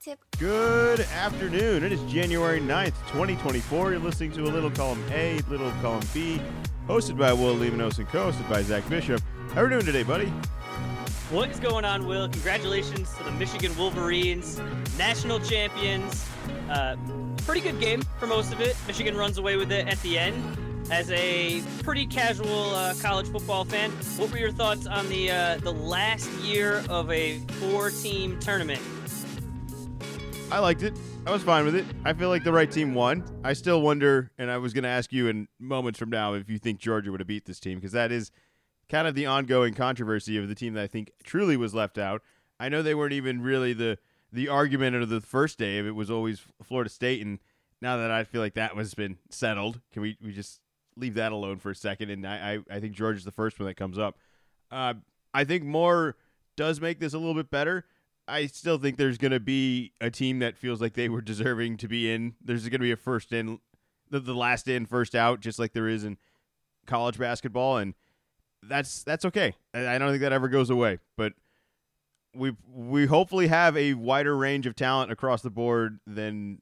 tip. Good afternoon. It is January 9th, 2024. You're listening to a little column A, little column B, hosted by Will Levinos and co-hosted by Zach Bishop. How are we doing today, buddy? What is going on, Will? Congratulations to the Michigan Wolverines, national champions. Uh, pretty good game for most of it. Michigan runs away with it at the end. As a pretty casual uh, college football fan, what were your thoughts on the uh, the last year of a four-team tournament? I liked it. I was fine with it. I feel like the right team won. I still wonder, and I was going to ask you in moments from now if you think Georgia would have beat this team, because that is kind of the ongoing controversy of the team that I think truly was left out. I know they weren't even really the the argument of the first day of it was always Florida State, and now that I feel like that has been settled, can we we just leave that alone for a second? And I I, I think Georgia's the first one that comes up. Uh, I think more does make this a little bit better. I still think there's going to be a team that feels like they were deserving to be in. There's going to be a first in, the, the last in, first out, just like there is in college basketball, and that's that's okay. I don't think that ever goes away. But we we hopefully have a wider range of talent across the board than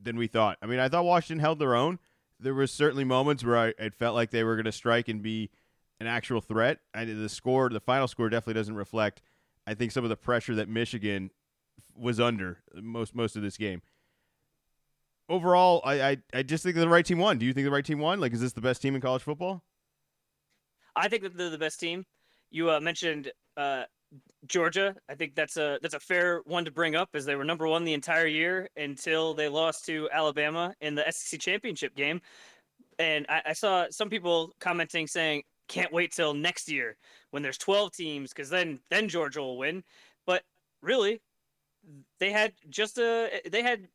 than we thought. I mean, I thought Washington held their own. There was certainly moments where I, it felt like they were going to strike and be an actual threat. I, the score, the final score, definitely doesn't reflect I think some of the pressure that Michigan was under most most of this game. Overall, I, I, I just think the right team won. Do you think the right team won? Like, is this the best team in college football? I think that they're the best team. You uh, mentioned uh, Georgia. I think that's a that's a fair one to bring up, as they were number one the entire year until they lost to Alabama in the SEC championship game. And I, I saw some people commenting saying, "Can't wait till next year." when there's 12 teams because then then Georgia will win. But really, they had just a they had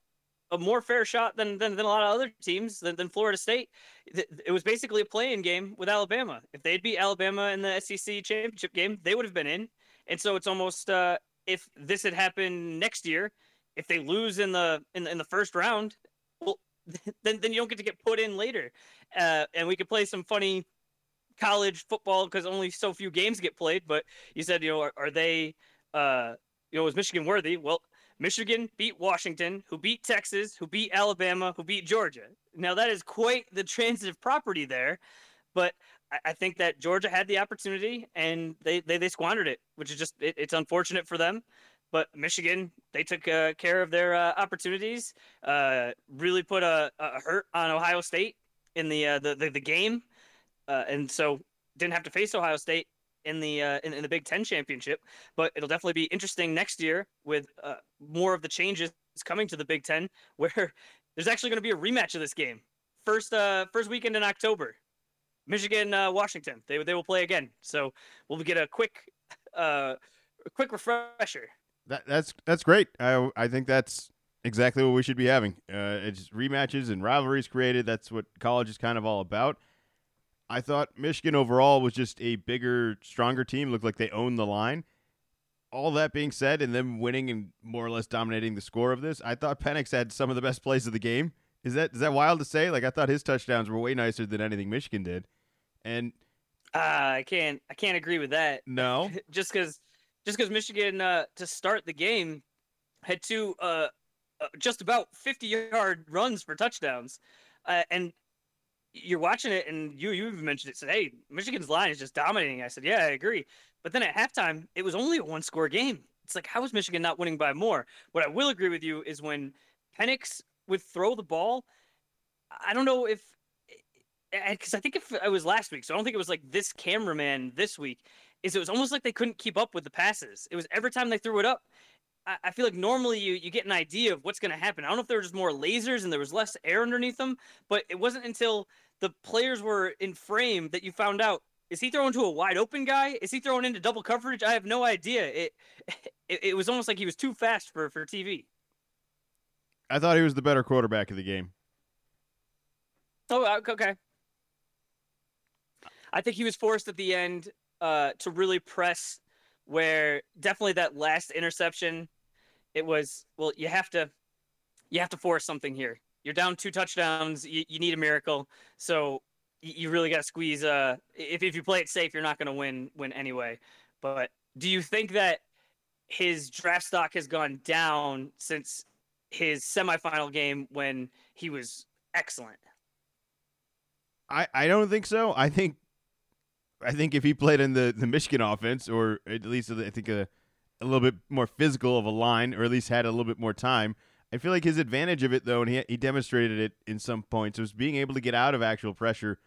a more fair shot than than, than a lot of other teams than, than Florida State. It was basically a playing game with Alabama. If they'd beat Alabama in the SEC championship game, they would have been in. And so it's almost uh, if this had happened next year, if they lose in the in, in the first round, well, then then you don't get to get put in later. Uh, and we could play some funny college football because only so few games get played. But you said, you know, are, are they, uh, you know, is Michigan worthy? Well, Michigan beat Washington, who beat Texas, who beat Alabama, who beat Georgia. Now that is quite the transitive property there, but I, I think that Georgia had the opportunity and they they, they squandered it, which is just it, it's unfortunate for them. But Michigan, they took uh, care of their uh, opportunities. Uh, really put a, a, hurt on Ohio State in the, uh, the, the the game uh, and so didn't have to face Ohio State in the uh, in, in, the Big Ten championship. But it'll definitely be interesting next year with uh, more of the changes coming to the Big Ten, where there's actually going to be a rematch of this game. First uh, first weekend in October, Michigan uh, Washington. They they will play again. So we'll get a quick uh, quick refresher. That that's that's great. I I think that's exactly what we should be having. Uh, it's rematches and rivalries created. That's what college is kind of all about. I thought Michigan overall was just a bigger, stronger team. Looked like they owned the line. All that being said, and them winning and more or less dominating the score of this, I thought Penix had some of the best plays of the game. Is that is that wild to say? Like I thought his touchdowns were way nicer than anything Michigan did, and uh, I can't I can't agree with that. No, just because just because Michigan uh, to start the game had two uh, uh just about fifty yard runs for touchdowns, uh, and you're watching it and you you mentioned it said hey michigan's line is just dominating. I said yeah i agree. But then at halftime it was only a one score game. It's like how is michigan not winning by more? What i will agree with you is when penix would throw the ball i don't know if eh, eh, because i think if it was last week so i don't think it was like this cameraman this week is it was almost like they couldn't keep up with the passes. It was every time they threw it up I feel like normally you, you get an idea of what's going to happen. I don't know if there were just more lasers and there was less air underneath them, but it wasn't until the players were in frame that you found out is he throwing to a wide open guy? Is he throwing into double coverage? I have no idea. It it, it was almost like he was too fast for, for TV. I thought he was the better quarterback of the game. Oh, uh, okay. I think he was forced at the end uh, to really press where definitely that last interception, it was well, you have to you have to force something here. You're down two touchdowns. You, you need a miracle. So you really got to squeeze. Uh, if if you play it safe, you're not going to win win anyway. But do you think that his draft stock has gone down since his semifinal game when he was excellent. I, I don't think so. I think I think if he played in the, the Michigan offense, or at least I think a, a little bit more physical of a line, or at least had a little bit more time, I feel like his advantage of it, though, and he, he demonstrated it in some points, was being able to get out of actual pressure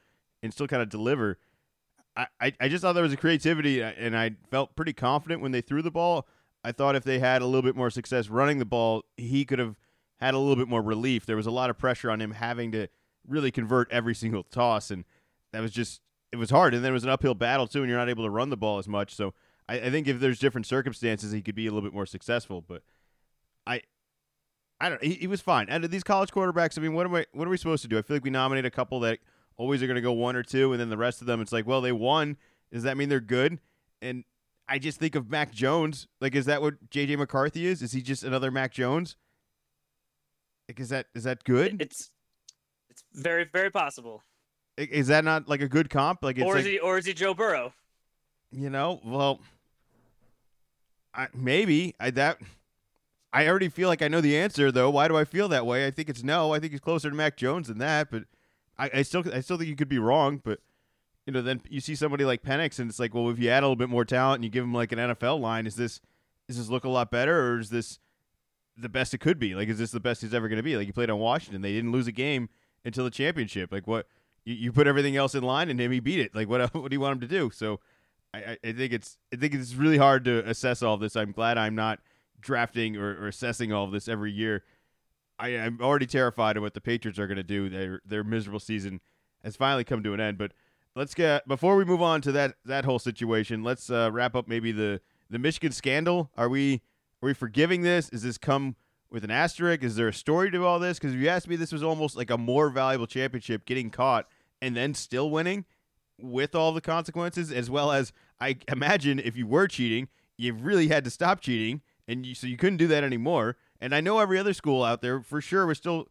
and still kind of deliver. I, I, I just thought there was a creativity, uh, and I felt pretty confident when they threw the ball. I thought if they had a little bit more success running the ball, he could have had a little bit more relief. There was a lot of pressure on him having to really convert every single toss, and that was just it was hard. And then it was an uphill battle too, and you're not able to run the ball as much. So I, I think if there's different circumstances, he could be a little bit more successful. But I I don't. He, he was fine. And these college quarterbacks, I mean, what am I? What are we supposed to do? I feel like we nominate a couple that always are going to go one or two, and then the rest of them, it's like, well, they won. Does that mean they're good? And I just think of Mac Jones. Like, is that what JJ McCarthy is? Is he just another Mac Jones? Like, is that is that good? It's it's very very possible. Is that not like a good comp? Like, it's or is like, he or is he Joe Burrow? You know, well, I, maybe I that. I already feel like I know the answer, though. Why do I feel that way? I think it's no. I think he's closer to Mac Jones than that, but I, I still, I still think you could be wrong. But you know, then you see somebody like Penix, and it's like, well, if you add a little bit more talent and you give him like an NFL line, is this, does this look a lot better, or is this the best it could be? Like, is this the best he's ever going to be? Like, he played on Washington, they didn't lose a game until the championship. Like, what you, you put everything else in line, and him he beat it. Like, what, what do you want him to do? So, I, I think it's, I think it's really hard to assess all this. I'm glad I'm not drafting or, or assessing all of this every year. I, am already terrified of what the Patriots are going to do. Their their miserable season has finally come to an end. But let's get before we move on to that that whole situation. Let's uh, wrap up maybe the the Michigan scandal. Are we are we forgiving this? Is this come with an asterisk? Is there a story to all this? Because if you asked me, this was almost like a more valuable championship getting caught and then still winning with all the consequences, as well as I imagine if you were cheating, you really had to stop cheating and you, so you couldn't do that anymore. And I know every other school out there for sure was still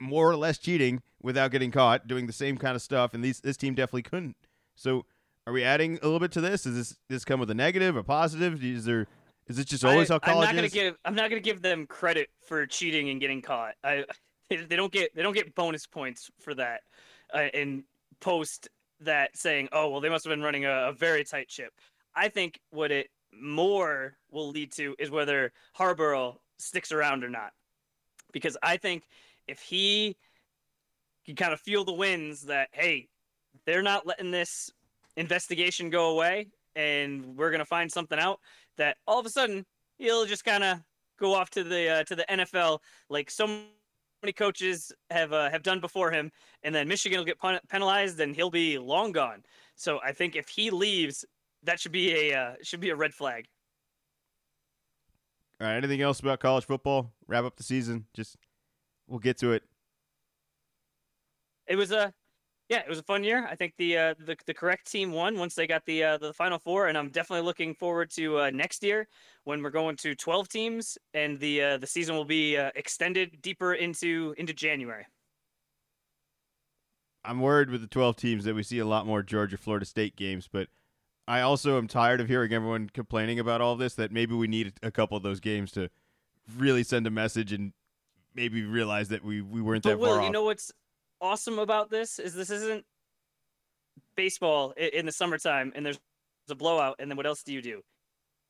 more or less cheating without getting caught doing the same kind of stuff, and these this team definitely couldn't. So, are we adding a little bit to this? Is this this come with a negative, a positive? Is there is it just always I, how college I'm not gonna give I'm not gonna give them credit for cheating and getting caught. I they don't get they don't get bonus points for that, uh, and post that saying, oh well, they must have been running a, a very tight ship. I think what it more will lead to is whether Harbaugh sticks around or not. Because I think if he can kind of feel the winds that, hey, they're not letting this investigation go away and we're going to find something out, that all of a sudden he'll just kind of go off to the uh, to the NFL like so many coaches have uh, have done before him, and then Michigan will get penalized and he'll be long gone. So I think if he leaves, that should be a uh, should be a red flag. All right. Anything else about college football? Wrap up the season. Just we'll get to it. It was a yeah, it was a fun year. I think the uh, the the correct team won once they got the uh, the final four, and I'm definitely looking forward to uh, next year when we're going to 12 teams and the uh, the season will be uh, extended deeper into into January. I'm worried with the 12 teams that we see a lot more Georgia Florida State games, but I also am tired of hearing everyone complaining about all this. That maybe we need a couple of those games to really send a message and maybe realize that we we weren't but that Will, far off. you know what's awesome about this is this isn't baseball in the summertime and there's a blowout and then what else do you do?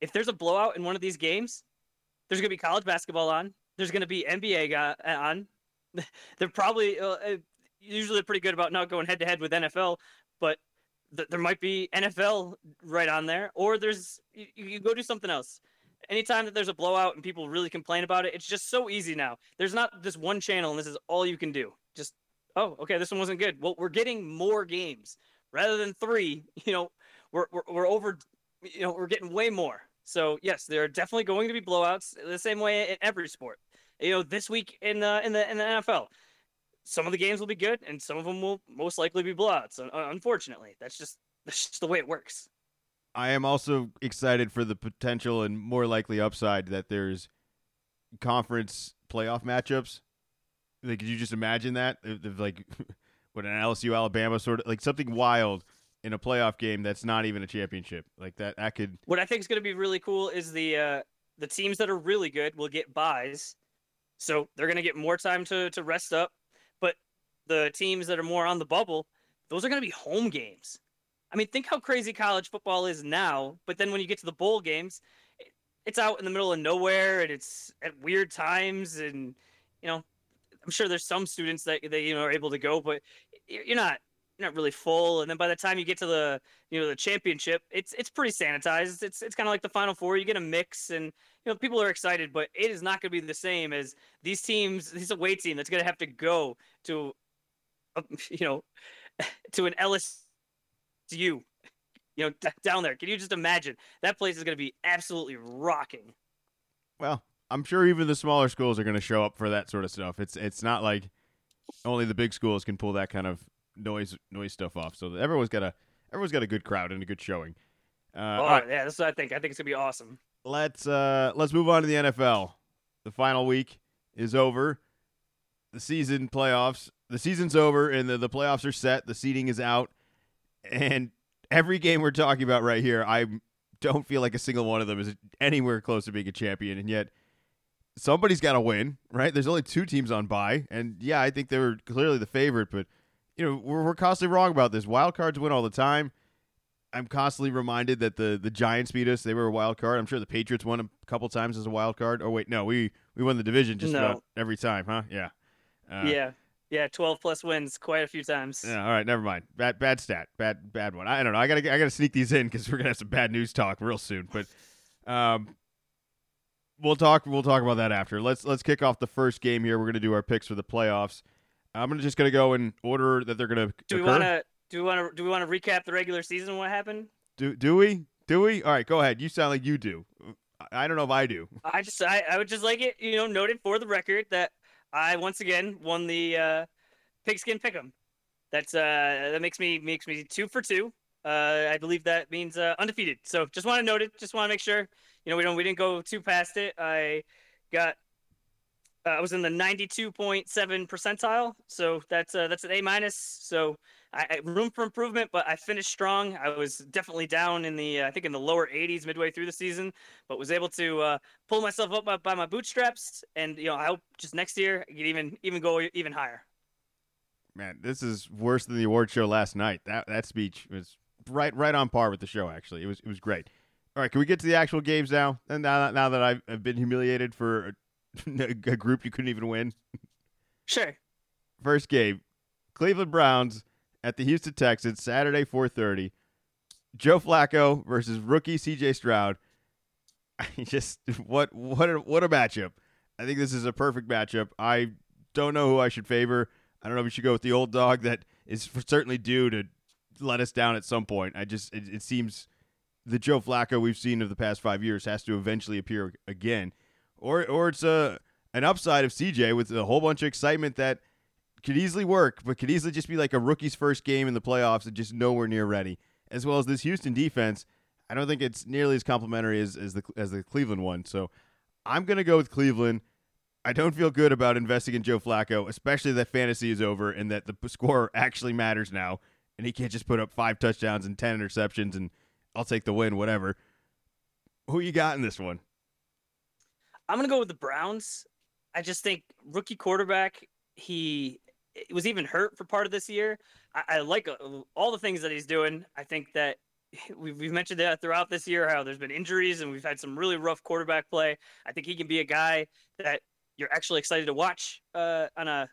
If there's a blowout in one of these games, there's gonna be college basketball on. There's gonna be NBA on. They're probably uh, uh, usually pretty good about not going head to head with NFL, but th- there might be NFL right on there, or there's you, you go do something else. Anytime that there's a blowout and people really complain about it, it's just so easy now. There's not this one channel and this is all you can do. Oh, okay, this one wasn't good. Well, we're getting more games rather than three. You know, we're we're, we're over. You know, we're getting way more. So yes, there are definitely going to be blowouts the same way in every sport. You know, this week in the in the in the NFL, some of the games will be good and some of them will most likely be blowouts. Unfortunately, that's just that's just the way it works. I am also excited for the potential and more likely upside that there's conference playoff matchups. Like, could you just imagine that? If, if like, what an LSU Alabama sort of like something wild in a playoff game that's not even a championship like that. That could. What I think is going to be really cool is the uh, the teams that are really good will get buys, so they're going to get more time to to rest up. But the teams that are more on the bubble, those are going to be home games. I mean, think how crazy college football is now. But then when you get to the bowl games, it's out in the middle of nowhere and it's at weird times. And you know, I'm sure there's some students that they you know are able to go, but you're not you're not really full. And then by the time you get to the you know the championship, it's it's pretty sanitized. It's it's kind of like the Final Four. You get a mix, and you know people are excited, but it is not going to be the same as these teams. This away team that's going to have to go to, uh, you know, to an LSU, you know, down there. Can you just imagine that place is going to be absolutely rocking? Well, I'm sure even the smaller schools are going to show up for that sort of stuff. It's it's not like only the big schools can pull that kind of noise noise stuff off. So everyone's got a everyone's got a good crowd and a good showing. Uh, oh right. yeah, that's what I think. I think it's gonna be awesome. Let's uh let's move on to the NFL. The final week is over. The season playoffs. The season's over and the, the playoffs are set. The seeding is out. And every game we're talking about right here, I don't feel like a single one of them is anywhere close to being a champion. And yet somebody's got to win, right? There's only two teams on bye, and yeah, I think they were clearly the favorite, but you know, we're, we're constantly wrong about this. Wild cards win all the time. I'm constantly reminded that the the Giants beat us. They were a wild card. I'm sure the Patriots won a couple times as a wild card. Oh wait, no, we we won the division just no. about every time, huh? Yeah. Uh, yeah. Yeah, 12 plus wins quite a few times. Yeah, all right, never mind. Bad bad stat. Bad bad one. I don't know. I got to I got to sneak these in cuz we're going to have some bad news talk real soon, but um we'll talk we'll talk about that after. Let's let's kick off the first game here. We're going to do our picks for the playoffs. I'm gonna just gonna go in order that they're gonna. Do we want to? Do we want to? Do we want to recap the regular season? What happened? Do Do we? Do we? All right, go ahead. You sound like you do. I don't know if I do. I just I, I would just like it, you know, noted for the record that I once again won the uh, pigskin pick'em. That's uh that makes me makes me two for two. Uh, I believe that means uh, undefeated. So just want to note it. Just want to make sure you know we don't we didn't go too past it. I got uh, I was in the 92.7 percentile, so that's uh, that's an A minus. So I, I, room for improvement, but I finished strong. I was definitely down in the uh, I think in the lower 80s midway through the season, but was able to uh, pull myself up by, by, my bootstraps. And you know, I hope just next year I can even even go even higher. Man, this is worse than the award show last night. That that speech was right right on par with the show. Actually, it was it was great. All right, can we get to the actual games now? And now, now that I've, I've been humiliated for a group you couldn't even win? Sure. First game, Cleveland Browns at the Houston Texans, Saturday, 4:30. Joe Flacco versus rookie C.J. Stroud. I just what what a, what a matchup. I think this is a perfect matchup. I don't know who I should favor. I don't know if we should go with the old dog that is certainly due to let us down at some point. I just it, it seems the Joe Flacco we've seen of the past five years has to eventually appear again or or it's a an upside of CJ with a whole bunch of excitement that could easily work, but could easily just be like a rookie's first game in the playoffs and just nowhere near ready. As well as this Houston defense, I don't think it's nearly as complimentary as, as the as the Cleveland one. So I'm gonna go with Cleveland. I don't feel good about investing in Joe Flacco, especially that fantasy is over and that the score actually matters now, and he can't just put up five touchdowns and ten interceptions and I'll take the win, whatever. Who you got in this one? I'm gonna go with the Browns. I just think rookie quarterback. He was even hurt for part of this year. I, I like uh, all the things that he's doing. I think that we've, we've mentioned that throughout this year how there's been injuries and we've had some really rough quarterback play. I think he can be a guy that you're actually excited to watch uh, on a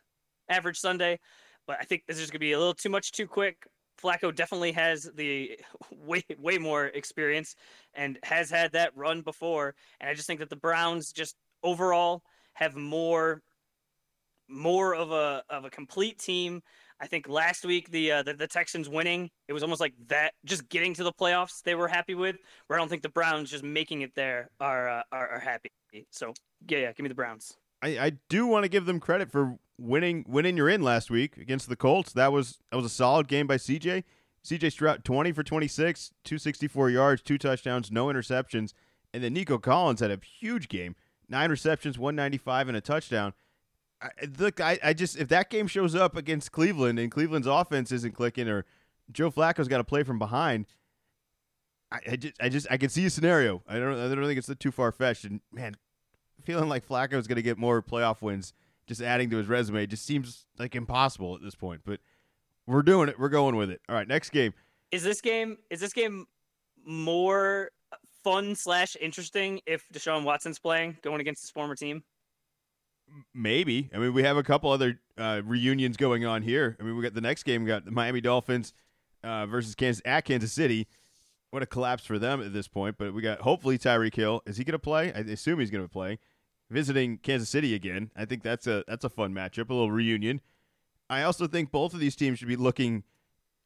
average Sunday. But I think this is going to be a little too much too quick. Flacco definitely has the way way more experience and has had that run before. And I just think that the Browns just overall have more more of a of a complete team. I think last week the, uh, the, the Texans winning, it was almost like that just getting to the playoffs they were happy with. Where I don't think the Browns just making it there are uh, are, are happy. So yeah, yeah, give me the Browns. I, I do want to give them credit for winning winning your in last week against the Colts. That was that was a solid game by CJ. CJ Stroud 20 for 26, 264 yards, two touchdowns, no interceptions. And then Nico Collins had a huge game. Nine receptions, 195 and a touchdown. I, look, I, I just if that game shows up against Cleveland and Cleveland's offense isn't clicking or Joe Flacco's got to play from behind, I, I just, I just, I can see a scenario. I don't, I don't think it's too far fetched. And man, feeling like Flacco's going to get more playoff wins, just adding to his resume, just seems like impossible at this point. But we're doing it. We're going with it. All right, next game. Is this game? Is this game more fun slash interesting if Deshaun Watson's playing, going against his former team? Maybe. I mean, we have a couple other uh, reunions going on here. I mean, we got the next game. We got the Miami Dolphins uh, versus Kansas at Kansas City. What a collapse for them at this point. But we got hopefully Tyreek Hill. Is he going to play? I assume he's going to play. Visiting Kansas City again. I think that's a that's a fun matchup, a little reunion. I also think both of these teams should be looking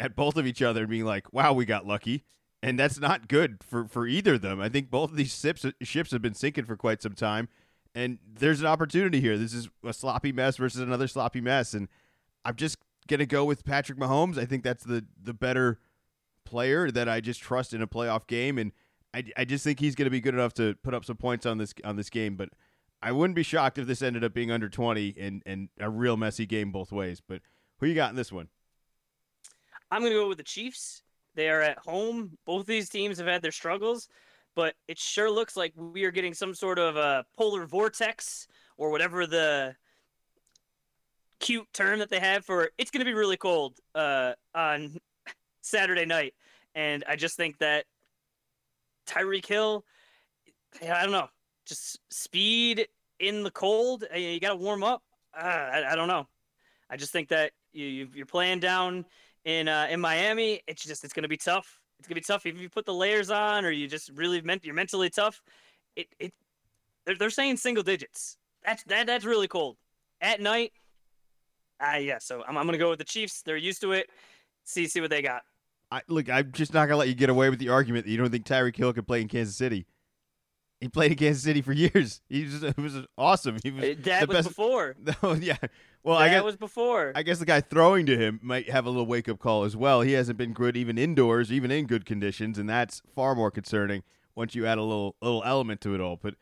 at both of each other and being like, "Wow, we got lucky." And that's not good for, for either of them. I think both of these ships, ships have been sinking for quite some time and there's an opportunity here. This is a sloppy mess versus another sloppy mess, and I'm just gonna go with Patrick Mahomes. I think that's the the better player that I just trust in a playoff game, and I, I just think he's gonna be good enough to put up some points on this on this game. But I wouldn't be shocked if this ended up being under 20 and and a real messy game both ways. But who you got in this one? I'm gonna go with the Chiefs. They are at home. Both these teams have had their struggles but it sure looks like we are getting some sort of a polar vortex or whatever the cute term that they have for it's going to be really cold uh, on Saturday night. And I just think that Tyreek Hill, I don't know, just speed in the cold. Uh, you got to warm up. Uh, I, I, don't know. I just think that you, you're playing down in uh, in Miami. It's just it's going to be tough. It's gonna be tough if you put the layers on, or you just really meant you're mentally tough. It it they're, they're saying single digits. That's that that's really cold at night. Ah, uh, yeah. So I'm I'm gonna go with the Chiefs. They're used to it. See see what they got. I, look, I'm just not gonna let you get away with the argument that you don't think Tyreek Hill could play in Kansas City. He played in Kansas City for years. He was, it was awesome. He was that was best. before. No, yeah. Well, that I guess was before. I guess the guy throwing to him might have a little wake up call as well. He hasn't been good even indoors, even in good conditions, and that's far more concerning once you add a little little element to it all. But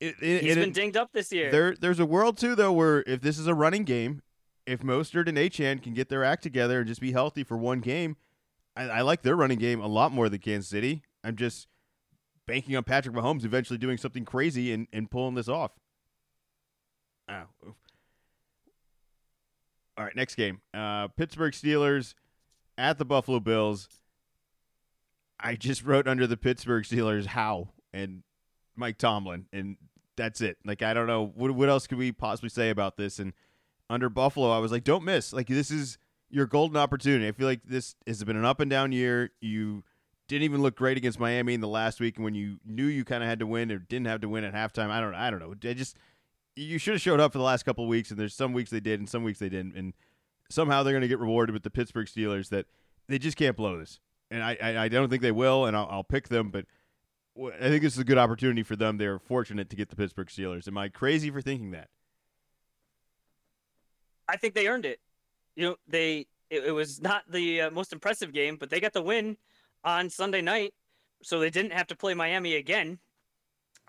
it, it, he's it, been dinged up this year. There, there's a world too though where if this is a running game, if Mostert and Achane can get their act together and just be healthy for one game, I, I like their running game a lot more than Kansas City. I'm just banking on Patrick Mahomes eventually doing something crazy and, and pulling this off. Oh. All right, next game. Uh, Pittsburgh Steelers at the Buffalo Bills. I just wrote under the Pittsburgh Steelers how and Mike Tomlin, and that's it. Like I don't know what what else could we possibly say about this. And under Buffalo, I was like, don't miss. Like this is your golden opportunity. I feel like this has been an up and down year. You didn't even look great against Miami in the last week, and when you knew you kind of had to win or didn't have to win at halftime, I don't, I don't know. I just you should have showed up for the last couple weeks, and there's some weeks they did, and some weeks they didn't, and somehow they're going to get rewarded with the Pittsburgh Steelers that they just can't blow this, and I, I, I don't think they will, and I'll, I'll pick them, but I think this is a good opportunity for them. They're fortunate to get the Pittsburgh Steelers. Am I crazy for thinking that? I think they earned it. You know, they it, it was not the uh, most impressive game, but they got the win on Sunday night, so they didn't have to play Miami again.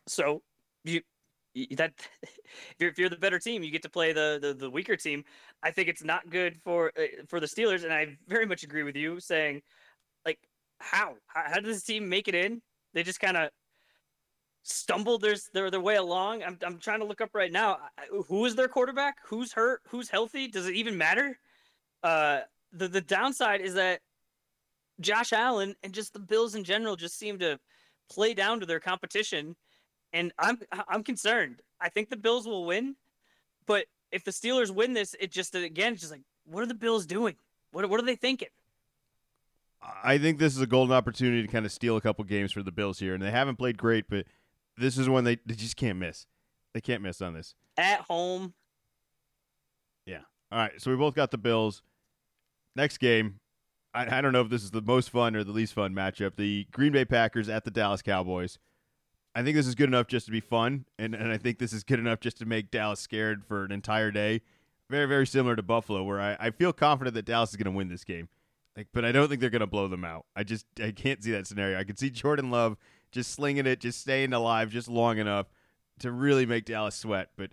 So you, that if you're, if you're, the better team, you get to play the, the, the weaker team. I think it's not good for uh, for the Steelers, and I very much agree with you saying, like, how how, how did this team make it in? They just kind of stumbled their, their their way along. I'm I'm trying to look up right now. Who is their quarterback? Who's hurt? Who's healthy? Does it even matter? Uh, the the downside is that Josh Allen and just the Bills in general just seem to play down to their competition, and I'm I'm concerned. I think the Bills will win, but if the Steelers win this, it just again just like what are the Bills doing? What what are they thinking? I think this is a golden opportunity to kind of steal a couple games for the Bills here, and they haven't played great, but this is one they, they just can't miss. They can't miss on this at home. Yeah. All right. So we both got the Bills. Next game, I, I don't know if this is the most fun or the least fun matchup. The Green Bay Packers at the Dallas Cowboys. I think this is good enough just to be fun, and, and I think this is good enough just to make Dallas scared for an entire day. Very, very similar to Buffalo, where I, I feel confident that Dallas is going to win this game. Like, but I don't think they're going to blow them out. I just I can't see that scenario. I can see Jordan Love just slinging it, just staying alive just long enough to really make Dallas sweat. But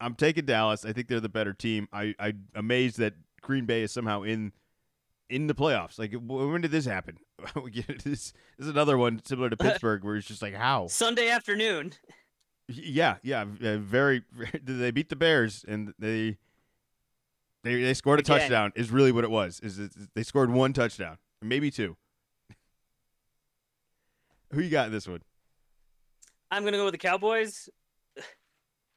I'm taking Dallas. I think they're the better team. I I'm amazed that Green Bay is somehow in in the playoffs. Like, when did this happen? this, this is another one similar to Pittsburgh, where it's just like, how Sunday afternoon. Yeah, yeah, very. They beat the Bears, and they they they scored a Again. touchdown. Is really what it was. Is it, they scored one touchdown, maybe two. Who you got in this one? I'm gonna go with the Cowboys.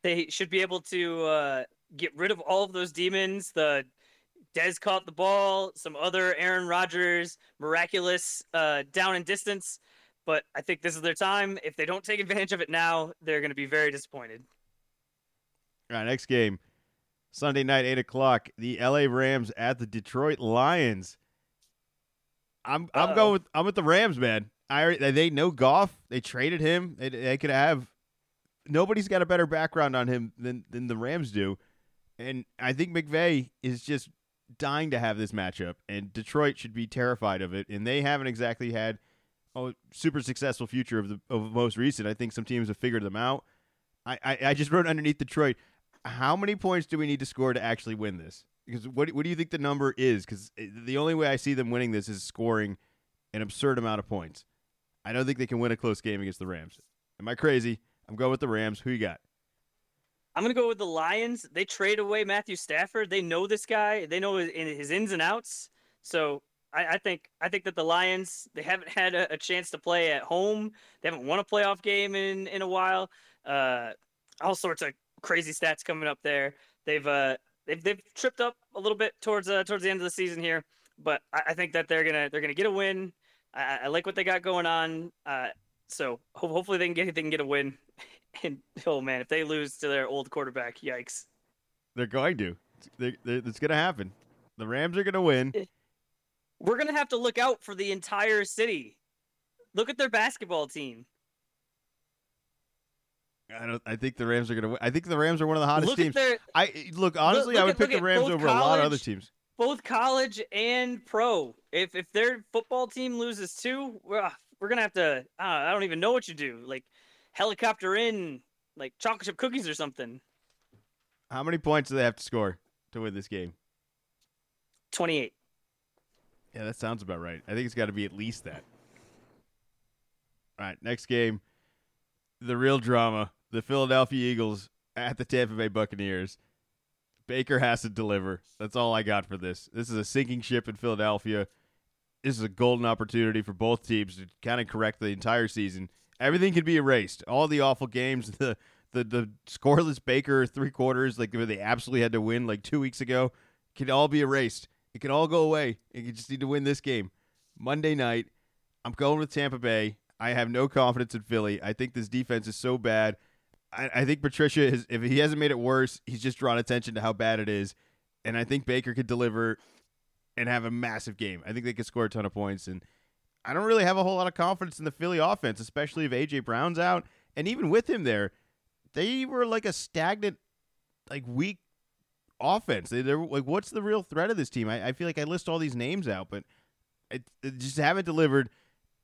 They should be able to uh, get rid of all of those demons. The Dez caught the ball. Some other Aaron Rodgers miraculous uh, down and distance. But I think this is their time. If they don't take advantage of it now, they're going to be very disappointed. All right, next game, Sunday night, eight o'clock. The L.A. Rams at the Detroit Lions. I'm I'm Uh-oh. going with I'm with the Rams, man. I they know Goff. They traded him. They, they could have. Nobody's got a better background on him than than the Rams do, and I think McVay is just dying to have this matchup. And Detroit should be terrified of it. And they haven't exactly had a super successful future of the of most recent. I think some teams have figured them out. I, I, I just wrote underneath Detroit. How many points do we need to score to actually win this? Because what what do you think the number is? Because eh, the only way I see them winning this is scoring an absurd amount of points. I don't think they can win a close game against the Rams. Am I crazy? I'm going with the Rams. Who you got? I'm gonna go with the Lions. They trade away Matthew Stafford. They know this guy. They know his, ins and outs. So I, I, think I think that the Lions they haven't had a, a, chance to play at home. They haven't won a playoff game in in a while. Uh, all sorts of crazy stats coming up there. They've uh they've they've tripped up a little bit towards uh towards the end of the season here, but I, I think that they're gonna they're gonna get a win. I, I like what they got going on. Uh, so ho- hopefully they can get they can get a win. And oh man, if they lose to their old quarterback, yikes! They're going to. They're, they're, it's going to happen. The Rams are going to win. We're going to have to look out for the entire city. Look at their basketball team. I don't. I think the Rams are going to win. I think the Rams are one of the hottest look teams. Their, I look honestly. Look, I would at, pick the Rams over college, a lot of other teams both college and pro. If if their football team loses too, we're, we're gonna have to. Uh, I don't even know what you do. Like helicopter in, like chocolate chip cookies or something. How many points do they have to score to win this game? Twenty-eight. Yeah, that sounds about right. I think it's got to be at least that. All right, next game. The real drama: the Philadelphia Eagles at the Tampa Bay Buccaneers. Baker has to deliver. That's all I got for this. This is a sinking ship in Philadelphia. This is a golden opportunity for both teams to kind of correct the entire season. Everything can be erased. All the awful games, the the the scoreless Baker three quarters, like they absolutely had to win like two weeks ago, can all be erased. It can all go away. You just need to win this game. Monday night, I'm going with Tampa Bay. I have no confidence in Philly. I think this defense is so bad. I, I think Patricia has, if he hasn't made it worse, he's just drawn attention to how bad it is. And I think Baker could deliver and have a massive game. I think they could score a ton of points. And I don't really have a whole lot of confidence in the Philly offense, especially if AJ Brown's out. And even with him there, they were like a stagnant, like weak offense. They, are like, what's the real threat of this team? I, I feel like I list all these names out, but it, it just haven't delivered.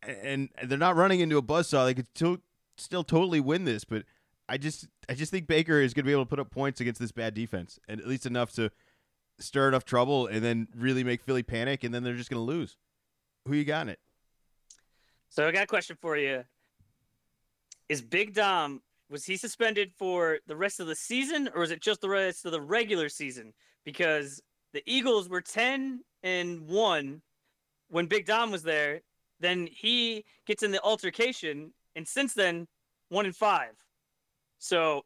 And they're not running into a buzzsaw. They could to, still totally win this, but I just I just think Baker is going to be able to put up points against this bad defense, and at least enough to stir enough trouble, and then really make Philly panic, and then they're just going to lose. Who you got in it? So I got a question for you. Is Big Dom was he suspended for the rest of the season, or is it just the rest of the regular season? Because the Eagles were ten and one when Big Dom was there. Then he gets in the altercation, and since then, one and five. So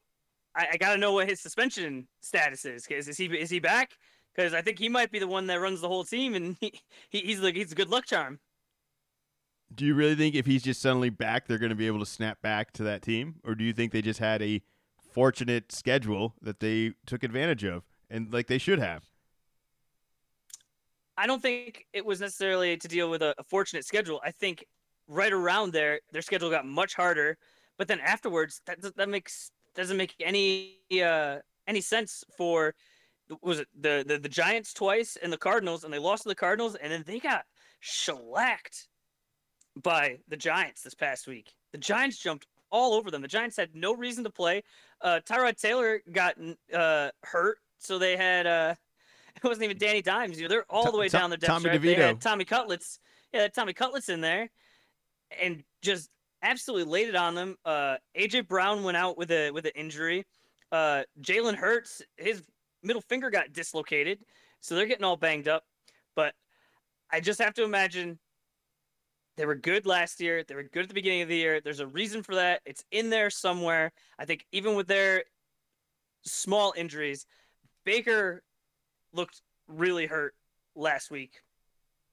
I, I got to know what his suspension status is. Is, is he is he back? Because I think he might be the one that runs the whole team, and he, he he's like he's a good luck charm. Do you really think if he's just suddenly back, they're going to be able to snap back to that team, or do you think they just had a fortunate schedule that they took advantage of, and like they should have? I don't think it was necessarily to deal with a, a fortunate schedule. I think right around there, their schedule got much harder but then afterwards, that that makes doesn't make any uh, any sense for was it the, the the Giants twice and the Cardinals, and they lost to the Cardinals, and then they got shellacked by the Giants this past week. The Giants jumped all over them. The Giants had no reason to play. Uh, Tyrod Taylor got uh, hurt, so they had uh, it wasn't even Danny Dimes. You know, they're all the way Tom- down the depth Tommy chart. They DeVito. had Tommy Cutlets. Yeah, they Tommy Cutlets in there, and just absolutely laid it on them. Uh, AJ Brown went out with a with an injury. Uh, Jalen Hurts, his middle finger got dislocated, so they're getting all banged up. But I just have to imagine they were good last year. They were good at the beginning of the year. There's a reason for that. It's in there somewhere. I think even with their small injuries, Baker looked really hurt last week.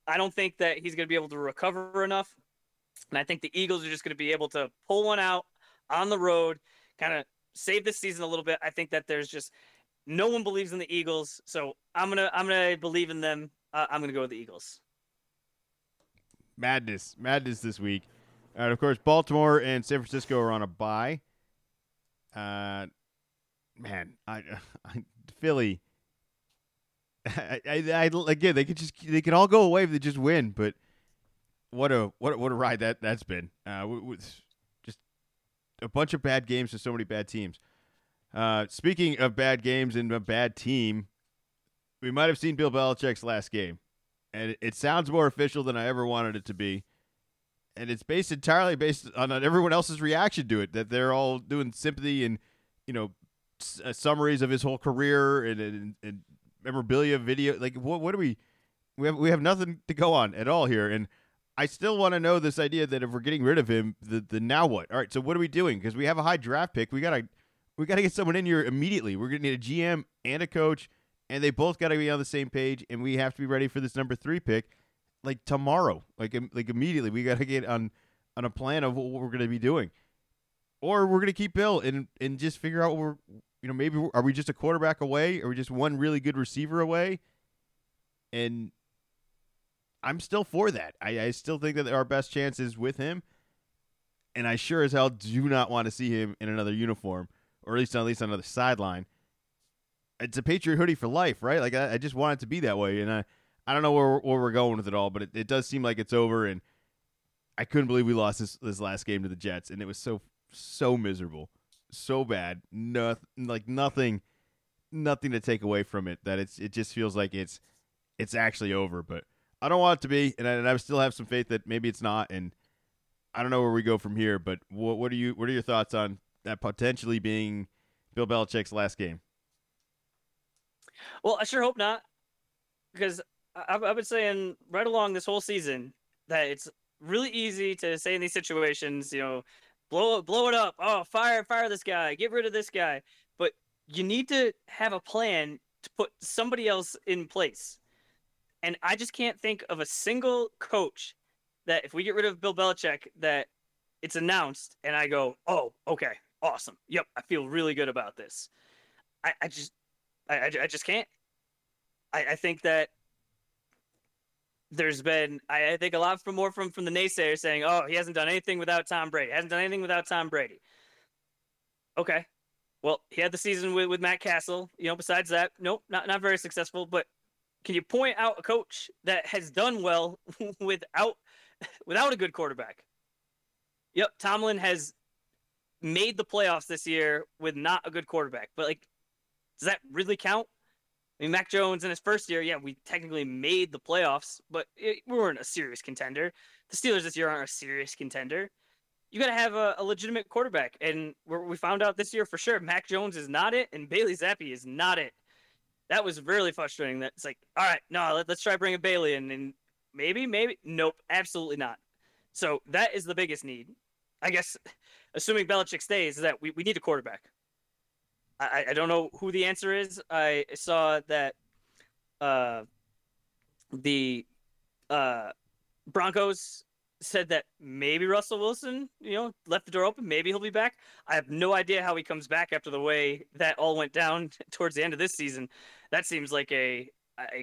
I don't think that he's going to be able to recover enough. And I think the Eagles are just going to be able to pull one out on the road, kind of save this season a little bit. I think that there's just no one believes in the Eagles, so I'm gonna I'm gonna believe in them. Uh, I'm gonna go with the Eagles. Madness, madness this week. And of course, Baltimore and San Francisco are on a bye. Uh, man, I, I Philly. I, I, I, again, they could just they could all go away if they just win. But what a what a, what a ride that that's been. Uh, with, just a bunch of bad games to so many bad teams. Uh, speaking of bad games and a bad team, we might have seen Bill Belichick's last game and it, it sounds more official than I ever wanted it to be. And it's based entirely based on everyone else's reaction to it. That they're all doing sympathy and you know s- uh, summaries of his whole career and, and, and memorabilia video. Like what what do we we have we have nothing to go on at all here. And I still want to know this idea that if we're getting rid of him, the the now what? All right, so what are we doing? Because we have a high draft pick. We gotta we gotta get someone in here immediately. We're gonna need a GM and a coach and they both got to be on the same page, and we have to be ready for this number three pick, like tomorrow, like like immediately. We got to get on on a plan of what we're going to be doing, or we're going to keep Bill and and just figure out we're, you know, maybe are we just a quarterback away? Are we just one really good receiver away? And I'm still for that. I, I still think that our best chance is with him, and I sure as hell do not want to see him in another uniform, or at least at least on another sideline it's a Patriot hoodie for life, right? Like I, I just want it to be that way, and I, I don't know where, where we're going with it all, but it, it does seem like it's over, and I couldn't believe we lost this this last game to the Jets, and it was so so miserable, so bad, nothing like nothing, nothing to take away from it. That it's it just feels like it's it's actually over, but I don't want it to be, and I, and I still have some faith that maybe it's not, and I don't know where we go from here. But what what are you what are your thoughts on that potentially being Bill Belichick's last game? Well, I sure hope not, because I've, I've been saying right along this whole season that it's really easy to say in these situations, you know, blow blow it up. Oh, fire, fire this guy, get rid of this guy. But you need to have a plan to put somebody else in place. And I just can't think of a single coach that if we get rid of Bill Belichick, that it's announced and I go, oh, okay, awesome. Yep, I feel really good about this. I, I just I, I, I just can't. I, I think that there's been I, I think a lot from more from from the naysayers saying, "Oh, he hasn't done anything without Tom Brady. Hasn't done anything without Tom Brady." Okay, well, he had the season with with Matt Cassel. You know, besides that, nope, not not very successful. But can you point out a coach that has done well without without a good quarterback? Yep, Tomlin has made the playoffs this year with not a good quarterback, but like does that really count? I mean, Mac Jones in his first year, yeah, we technically made the playoffs, but it, we weren't a serious contender. The Steelers this year aren't a serious contender. You got to have a, a, legitimate quarterback, and we found out this year for sure. Mac Jones is not it, and Bailey Zappe is not it. That was really frustrating. That it's like, all right, no, let, us try bringing Bailey in, and maybe, maybe, nope, absolutely not. So that is the biggest need, I guess. Assuming Belichick stays, is that we, we need a quarterback. I, I don't know who the answer is. I saw that uh, the uh, Broncos said that maybe Russell Wilson, you know, left the door open. Maybe he'll be back. I have no idea how he comes back after the way that all went down towards the end of this season. That seems like a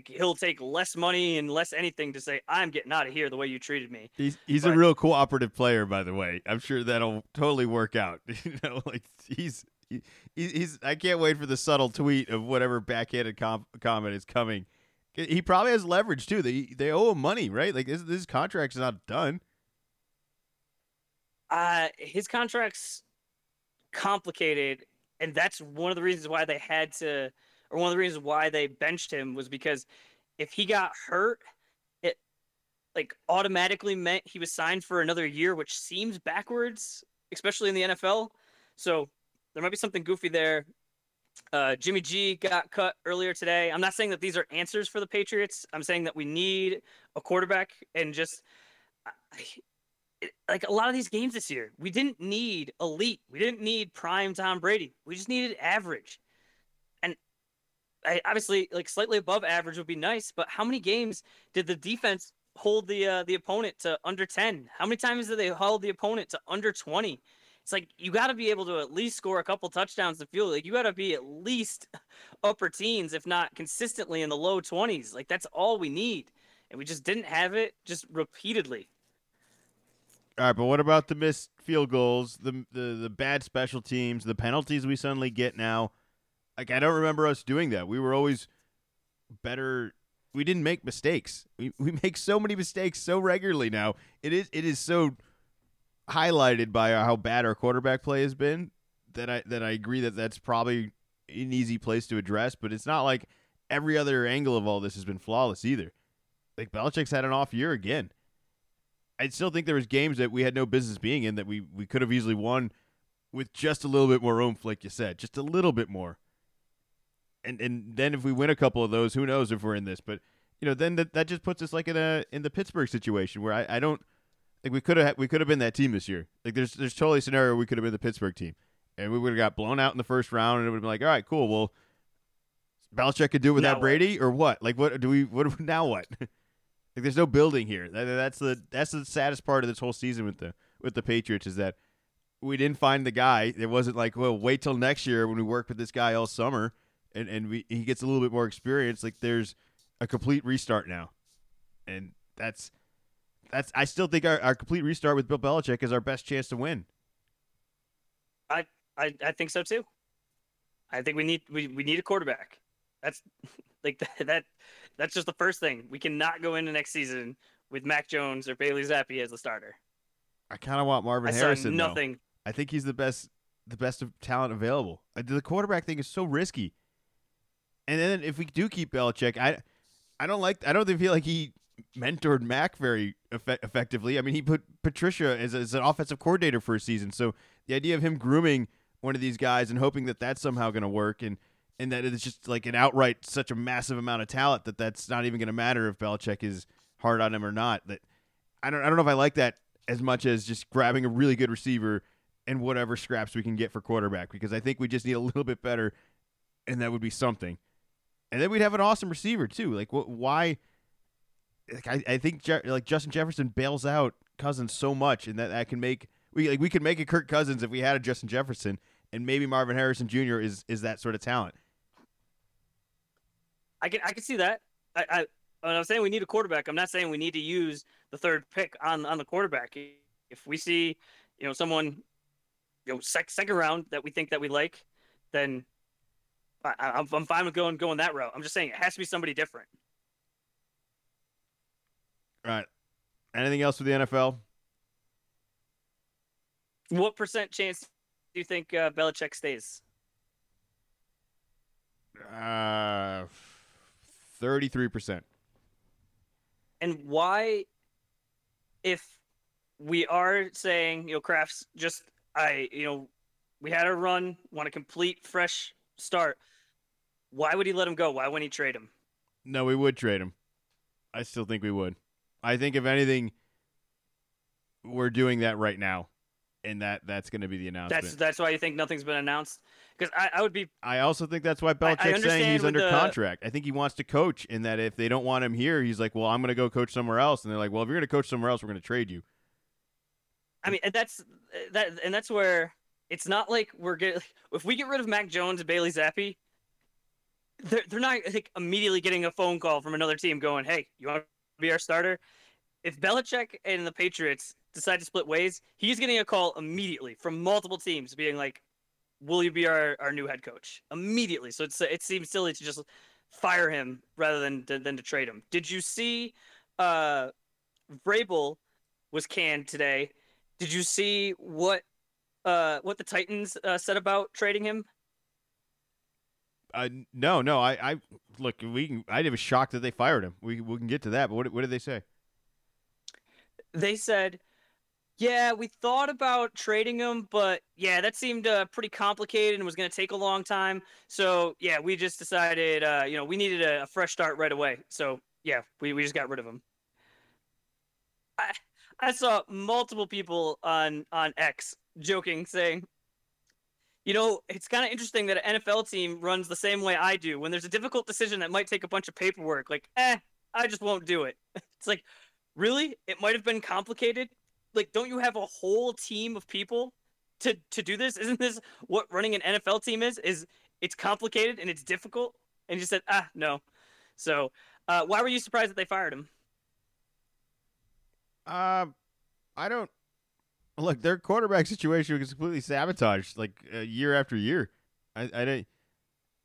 he'll take less money and less anything to say I'm getting out of here the way you treated me. He's he's but, a real cooperative player, by the way. I'm sure that'll totally work out. you know, like he's he, he's I can't wait for the subtle tweet of whatever backhanded com- comment is coming. He probably has leverage too. They they owe him money, right? Like this this contract's not done. Uh his contract's complicated, and that's one of the reasons why they had to or one of the reasons why they benched him was because if he got hurt, it like automatically meant he was signed for another year, which seems backwards, especially in the NFL. So there might be something goofy there. Uh, Jimmy G got cut earlier today. I'm not saying that these are answers for the Patriots. I'm saying that we need a quarterback and just like a lot of these games this year, we didn't need elite. We didn't need prime Tom Brady. We just needed average. And I, obviously, like slightly above average would be nice. But how many games did the defense hold the uh, the opponent to under 10? How many times did they hold the opponent to under 20? It's like you got to be able to at least score a couple touchdowns to feel like you got to be at least upper teens, if not consistently in the low 20s. Like that's all we need. And we just didn't have it just repeatedly. All right, but what about the missed field goals, the the the bad special teams, the penalties we suddenly get now? Like I don't remember us doing that. We were always better. We didn't make mistakes. We we make so many mistakes so regularly now. It is it is so highlighted by uh, how bad our quarterback play has been that I that I agree that that's probably an easy place to address. But it's not like every other angle of all this has been flawless either. Like Belichick's had an off year again. I still think there was games that we had no business being in that we we could have easily won with just a little bit more oomph, like you said, just a little bit more. And and then if we win a couple of those, who knows if we're in this? But you know, then that, that just puts us like in a in the Pittsburgh situation where I, I don't like we could have we could have been that team this year. Like there's there's totally a scenario we could have been the Pittsburgh team, and we would have got blown out in the first round, and it would have been like, all right, cool, well. Belichick could do it without Brady, or what? Like, what do we? What now? What? Like there's no building here. That, that's the that's the saddest part of this whole season with the with the Patriots is that we didn't find the guy. It wasn't like, well, wait till next year when we work with this guy all summer and and we, he gets a little bit more experience. Like there's a complete restart now, and that's that's. I still think our, our complete restart with Bill Belichick is our best chance to win. I I, I think so too. I think we need we, we need a quarterback. That's like that, that that's just the first thing. We cannot go into next season with Mac Jones or Bailey Zappe as the starter. I kind of want Marvin I Harrison. nothing. Though. I think he's the best, the best of talent available. Uh, the quarterback thing is so risky. And then if we do keep Belichick, I, I don't like. I don't feel like he mentored Mac very eff- effectively. I mean, he put Patricia as, as an offensive coordinator for a season. So the idea of him grooming one of these guys and hoping that that's somehow going to work and and that it's just like an outright such a massive amount of talent that that's not even going to matter if Belichick is hard on him or not. That I don't I don't know if I like that as much as just grabbing a really good receiver and whatever scraps we can get for quarterback because I think we just need a little bit better, and that would be something. And then we'd have an awesome receiver too. Like what? Why? Like I, I think like Justin Jefferson bails out Cousins so much, and that that can make we like we could make a Kirk Cousins if we had a Justin Jefferson, and maybe Marvin Harrison Jr. is is that sort of talent. I can I can see that. I, I when I'm saying we need a quarterback, I'm not saying we need to use the third pick on on the quarterback. If we see, you know, someone, you know, sec- second round that we think that we like, then I, I'm I'm fine with going going that route. I'm just saying it has to be somebody different. All right. Anything else with the NFL? What percent chance do you think uh, Belichick stays? Uh 33%. And why, if we are saying, you know, Kraft's just, I, you know, we had a run, want a complete fresh start, why would he let him go? Why wouldn't he trade him? No, we would trade him. I still think we would. I think if anything, we're doing that right now, and that that's going to be the announcement. That's that's why you think nothing's been announced. Because I, I would be. I also think that's why Belichick's saying he's under the... contract. I think he wants to coach, in that if they don't want him here, he's like, "Well, I'm going to go coach somewhere else." And they're like, "Well, if you're going to coach somewhere else, we're going to trade you." I mean, and that's that, and that's where it's not like we're getting. If we get rid of Mac Jones and Bailey Zappe, they're they're not like immediately getting a phone call from another team going, "Hey, you want be our starter?" If Belichick and the Patriots decide to split ways, he's getting a call immediately from multiple teams, being like, will you be our, our new head coach immediately? So it's it seems silly to just fire him rather than than to trade him. Did you see uh Vrabel was canned today? Did you see what uh what the Titans uh, said about trading him? Uh, no, no. I, I look. We can. I was shocked that they fired him. We we can get to that. But what what did they say? They said, "Yeah, we thought about trading him, but yeah, that seemed uh, pretty complicated and was going to take a long time. So yeah, we just decided, uh, you know, we needed a, a fresh start right away. So yeah, we we just got rid of him." I, I saw multiple people on on X joking, saying, "You know, it's kind of interesting that an NFL team runs the same way I do. When there's a difficult decision that might take a bunch of paperwork, like, eh, I just won't do it. it's like, really? It might have been complicated. Like, don't you have a whole team of people to to do this? Isn't this what running an NFL team is? Is it's complicated and it's difficult?" And you said, "Ah, no." So, uh, why were you surprised that they fired him? Uh, I don't look. Their quarterback situation was completely sabotaged, like uh, year after year. I, I didn't.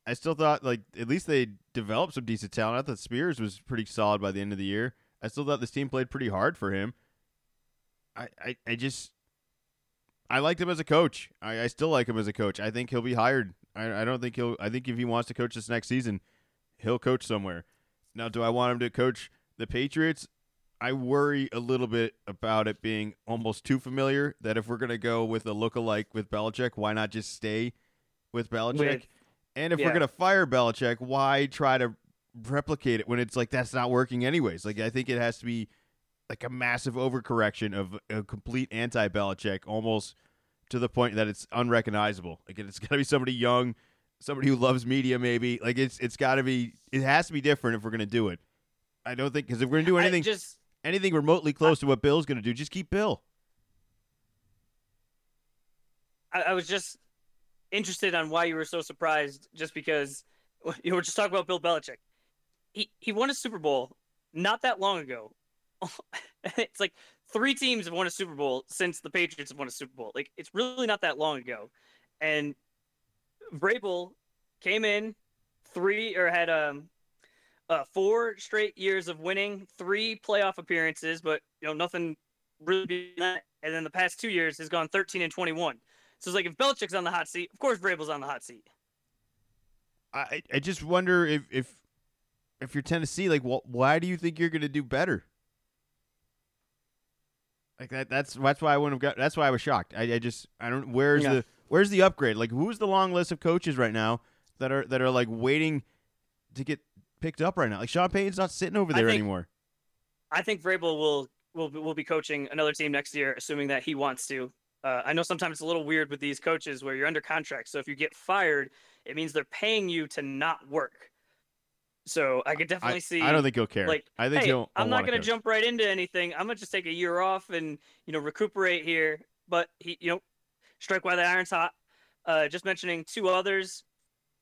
I still thought like at least they developed some decent talent. I thought Spears was pretty solid by the end of the year. I still thought this team played pretty hard for him. I, I, I just I liked him as a coach. I, I still like him as a coach. I think he'll be hired. I, I don't think he'll I think if he wants to coach this next season, he'll coach somewhere. Now do I want him to coach the Patriots? I worry a little bit about it being almost too familiar. That if we're gonna go with a look-alike with Belichick, why not just stay with Belichick? With- and if yeah. we're gonna fire Belichick, why try to replicate it when it's like that's not working anyways? Like I think it has to be like a massive overcorrection of a complete anti-Belichick, almost to the point that it's unrecognizable. Like it's got to be somebody young, somebody who loves media, maybe. Like it's it's got to be. It has to be different if we're gonna do it. I don't think because if we're gonna do I anything just anything remotely close to what Bill's going to do, just keep Bill. I, I was just interested on why you were so surprised, just because you were just talking about Bill Belichick. He he won a Super Bowl not that long ago. it's like three teams have won a Super Bowl since the Patriots have won a Super Bowl. Like it's really not that long ago, and Vrabel came in three or had um uh, four straight years of winning, three playoff appearances, but you know nothing really. And then the past two years has gone 13 and 21. So it's like if Belichick's on the hot seat, of course Vrabel's on the hot seat. I I just wonder if if if you're Tennessee, like, wh- why do you think you're going to do better? Like that. That's that's why I wouldn't have got. That's why I was shocked. I, I just I don't. Where's Yeah. the Where's the upgrade? Like, who's the long list of coaches right now that are that are like waiting to get picked up right now? Like Sean Payton's not sitting over I there think- anymore. I think Vrabel will will will be coaching another team next year, assuming that he wants to. Uh, I know sometimes it's a little weird with these coaches where you're under contract. So if you get fired, it means they're paying you to not work. So I could definitely I, see. I don't think he'll care. like, I think hey, he'll. I'm not going to jump right into anything. I'm going to just take a year off and you know recuperate here. But he, you know, strike while the iron's hot. Uh, just mentioning two others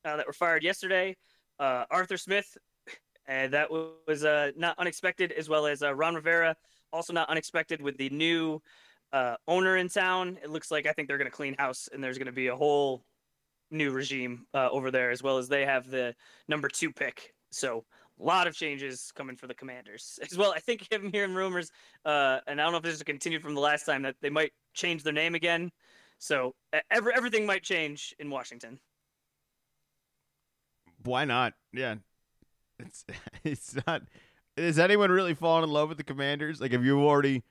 uh, that were fired yesterday. Uh, Arthur Smith, and that was uh, not unexpected, as well as uh, Ron Rivera, also not unexpected with the new uh, owner in town. It looks like I think they're going to clean house, and there's going to be a whole new regime uh, over there, as well as they have the number two pick. So a lot of changes coming for the Commanders as well. I think I'm hearing rumors, uh, and I don't know if this is a continued from the last time that they might change their name again. So every, everything might change in Washington. Why not? Yeah, it's it's not. Has anyone really fallen in love with the Commanders? Like, have you already?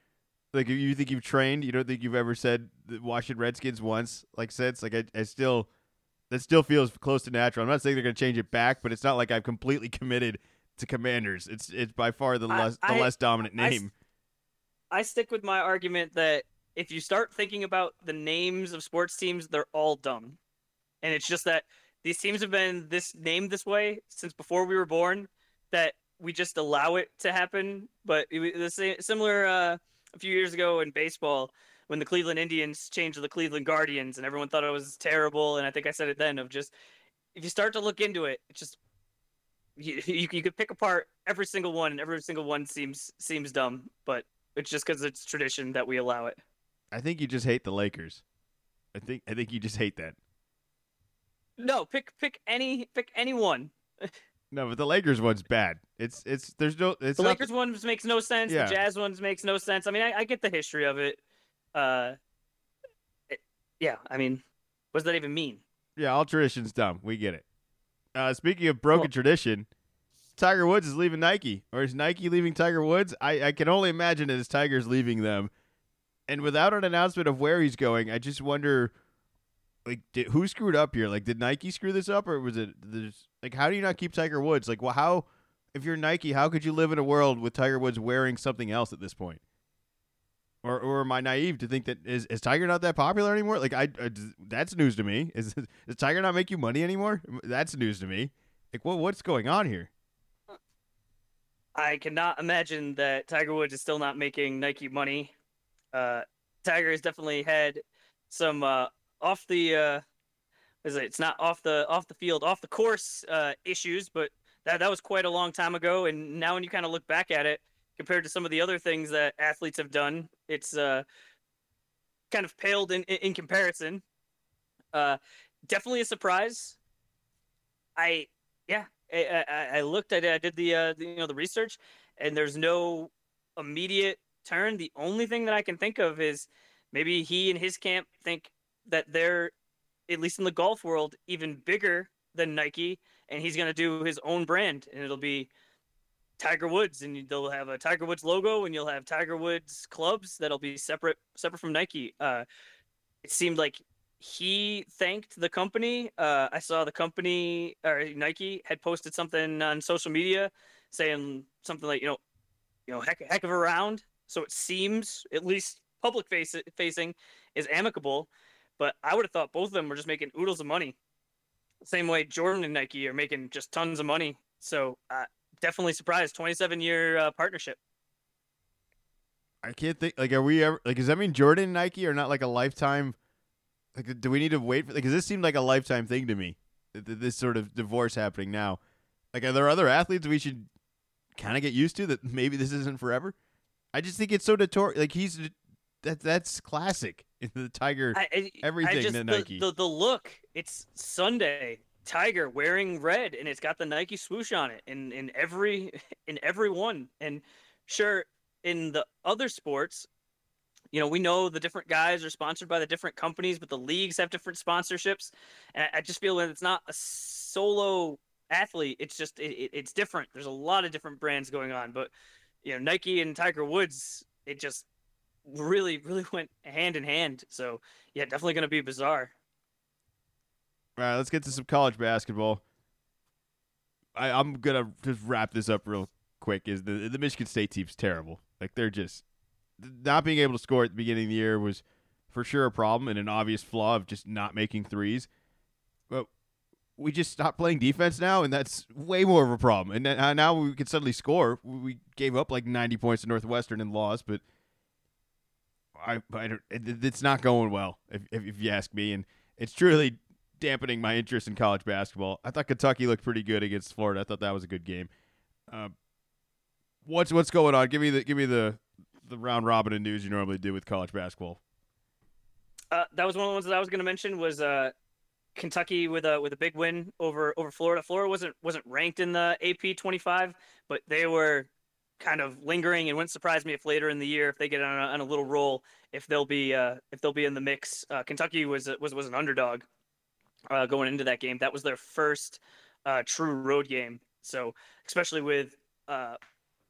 Like, if you think you've trained, you don't think you've ever said the Washington Redskins once, like since. Like, I, I still, that still feels close to natural. I'm not saying they're going to change it back, but it's not like I've completely committed to Commanders. It's it's by far the I- less the I- less dominant name. I stick with my argument that if you start thinking about the names of sports teams, they're all dumb. And it's just that these teams have been this named this way since before we were born that we just allow it to happen. But it, the same, similar uh, a few years ago in baseball when the Cleveland Indians changed to the Cleveland Guardians and everyone thought it was terrible. And I think I said it then of just if you start to look into it, it just you, you, you could pick apart every single one and every single one seems seems dumb, but it's just because it's tradition that we allow it. I think you just hate the Lakers. I think I think you just hate that. No, pick pick any pick anyone. No, but the Lakers one's bad. It's it's there's no it's The Lakers ones makes no sense. Yeah. The Jazz ones makes no sense. I mean, I, I get the history of it. Uh, it- yeah. I mean, what does that even mean? Yeah, all tradition's dumb. We get it. Uh, speaking of broken well, tradition, Tiger Woods is leaving Nike, or is Nike leaving Tiger Woods? I, I can only imagine it as Tiger's leaving them. And without an announcement of where he's going, I just wonder, like, did, who screwed up here? Like, did Nike screw this up, or was it this, like, how do you not keep Tiger Woods? Like, well, how, if you're Nike, how could you live in a world with Tiger Woods wearing something else at this point? Or, or am I naive to think that is, is Tiger not that popular anymore? Like I, I that's news to me. Is does Tiger not make you money anymore? That's news to me. Like what what's going on here? I cannot imagine that Tiger Woods is still not making Nike money. Uh, Tiger has definitely had some uh, off the uh, is it? It's not off the off the field, off the course uh, issues, but that that was quite a long time ago. And now when you kind of look back at it, compared to some of the other things that athletes have done. It's uh, kind of paled in, in comparison. Uh, definitely a surprise. I yeah, I, I, I looked. I did, I did the, uh, the you know the research, and there's no immediate turn. The only thing that I can think of is maybe he and his camp think that they're at least in the golf world even bigger than Nike, and he's gonna do his own brand, and it'll be Tiger Woods, and they'll have a Tiger Woods logo, and you'll have Tiger Woods clubs that'll be separate separate from Nike. Uh, it seemed like he thanked the company. Uh, I saw the company or Nike had posted something on social media saying something like, you know, you know, heck, heck of a round. So it seems, at least public face, facing, is amicable. But I would have thought both of them were just making oodles of money. Same way Jordan and Nike are making just tons of money. So uh, definitely surprised. 27 year uh, partnership. I can't think. Like, are we ever like? Does that mean Jordan and Nike are not like a lifetime? Like, do we need to wait for? Because this seemed like a lifetime thing to me. This sort of divorce happening now. Like, are there other athletes we should kind of get used to that maybe this isn't forever? I just think it's so notorious. Like he's that that's classic the Tiger. I, everything I just, the, Nike. The, the look. It's Sunday. Tiger wearing red and it's got the Nike swoosh on it in in every in every one. And sure, in the other sports, you know, we know the different guys are sponsored by the different companies, but the leagues have different sponsorships. And I, just feel that it's not a solo athlete. It's just it, it's different. There's a lot of different brands going on, but you know, Nike and Tiger Woods, it just really really went hand in hand. So yeah, definitely going to be bizarre. All right, let's get to some college basketball. I, I'm gonna just wrap this up real quick. Is the the Michigan State team's terrible? Like they're just not being able to score at the beginning of the year was for sure a problem and an obvious flaw of just not making threes. But we just stopped playing defense now, and that's way more of a problem. And uh, now we can suddenly score. We gave up like 90 points to Northwestern and lost, but I, I don't, it, it's not going well if, if, if you ask me. And it's truly dampening my interest in college basketball. I thought Kentucky looked pretty good against Florida. I thought that was a good game. Uh, what's what's going on? Give me the give me the the round robin of news you normally do with college basketball. Uh, that was one of the ones that I was going to mention was uh, Kentucky with a with a big win over over Florida. Florida wasn't wasn't ranked in the AP 25, but they were kind of lingering and wouldn't surprise me if later in the year if they get on a, on a little roll if they'll be uh, if they'll be in the mix. Uh, Kentucky was was was an underdog uh, going into that game. That was their first uh, true road game. So especially with uh,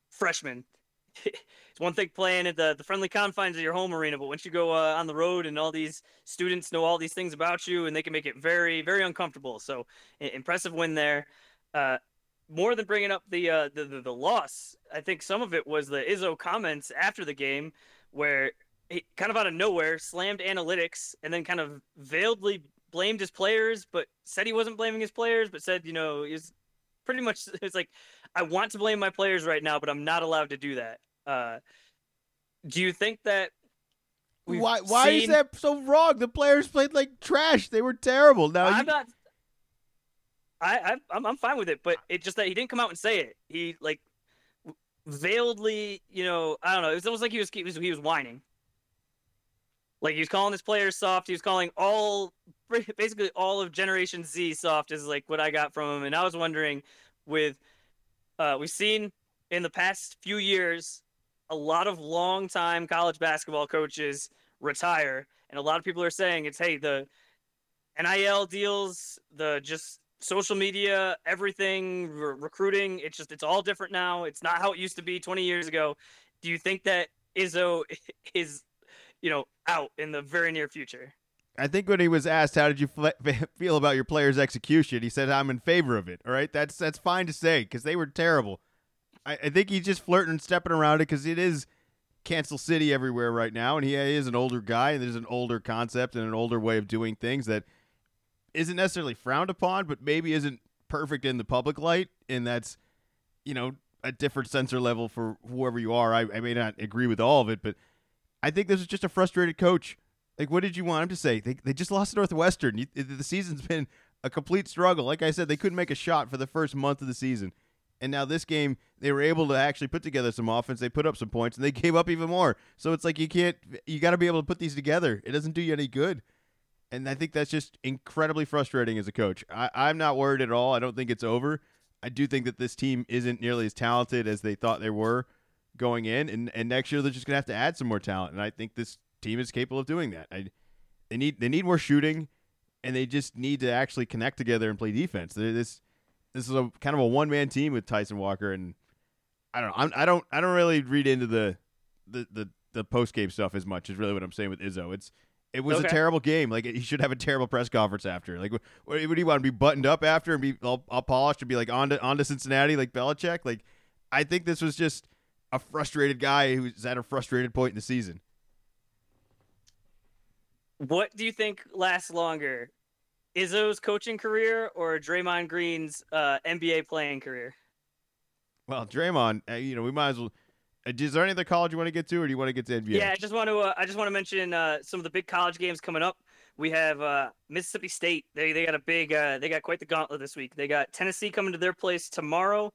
freshmen, it's one thing playing at the, the friendly confines of your home arena, but once you go uh, on the road and all these students know all these things about you, and they can make it very very uncomfortable. So impressive win there. More than bringing up the, uh, the, the the loss, I think some of it was the Izzo comments after the game, where he kind of out of nowhere slammed analytics and then kind of veiledly blamed his players, but said he wasn't blaming his players, but said, you know, he's pretty much it's like, I want to blame my players right now, but I'm not allowed to do that. Uh, do you think that? Why? Why seen... is that so wrong? The players played like trash. They were terrible. Now I'm you... not. I, I I'm I'm fine with it, but it just that he didn't come out and say it. He like veiledly, you know, I don't know. It was almost like he was he was, he was whining. Like he was calling his players soft. He was calling all basically all of Generation Z soft is like what I got from him. And I was wondering, with uh, we've seen in the past few years a lot of long time college basketball coaches retire, and a lot of people are saying it's hey the NIL deals, the just social media, everything, re- recruiting. It's just it's all different now. It's not how it used to be 20 years ago. Do you think that Izzo is, you know, out in the very near future? I think when he was asked how did you feel about your players' execution, he said I'm in favor of it. All right, that's that's fine to say because they were terrible. I, I, think he's just flirting and stepping around it because it is cancel city everywhere right now, and he is an older guy, and there's an older concept and an older way of doing things that isn't necessarily frowned upon, but maybe isn't perfect in the public light, and that's you know a different censor level for whoever you are. I, I may not agree with all of it, but I think this is just a frustrated coach like, what did you want him to say? They, they just lost to Northwestern. You, the season's been a complete struggle. Like I said, they couldn't make a shot for the first month of the season. And now this game, they were able to actually put together some offense. They put up some points, and they gave up even more. So it's like you can't, you got to be able to put these together. It doesn't do you any good. And I think that's just incredibly frustrating as a coach. I, I'm not worried at all. I don't think it's over. I do think that this team isn't nearly as talented as they thought they were going in. And, and next year, they're just going to have to add some more talent. And I think this team is capable of doing that. I, they need they need more shooting, and they just need to actually connect together and play defense. This this is a kind of a one man team with Tyson Walker, and I don't know. I'm, I don't I don't really read into the the the, the post game stuff as much. Is really what I'm saying with Izzo. It's it was okay. a terrible game. Like he should have a terrible press conference after. Like, what, what do you want to be buttoned up after and be all, all polished and be like on to on to Cincinnati like Belichick? Like, I think this was just a frustrated guy who's at a frustrated point in the season. What do you think lasts longer, Izzo's coaching career or Draymond Green's uh, NBA playing career? Well, Draymond, uh, you know, we might as well. Uh, is there any other college you want to get to, or do you want to get to NBA? Yeah, I just want to. Uh, I just want to mention uh, some of the big college games coming up. We have uh, Mississippi State. They they got a big. Uh, they got quite the gauntlet this week. They got Tennessee coming to their place tomorrow.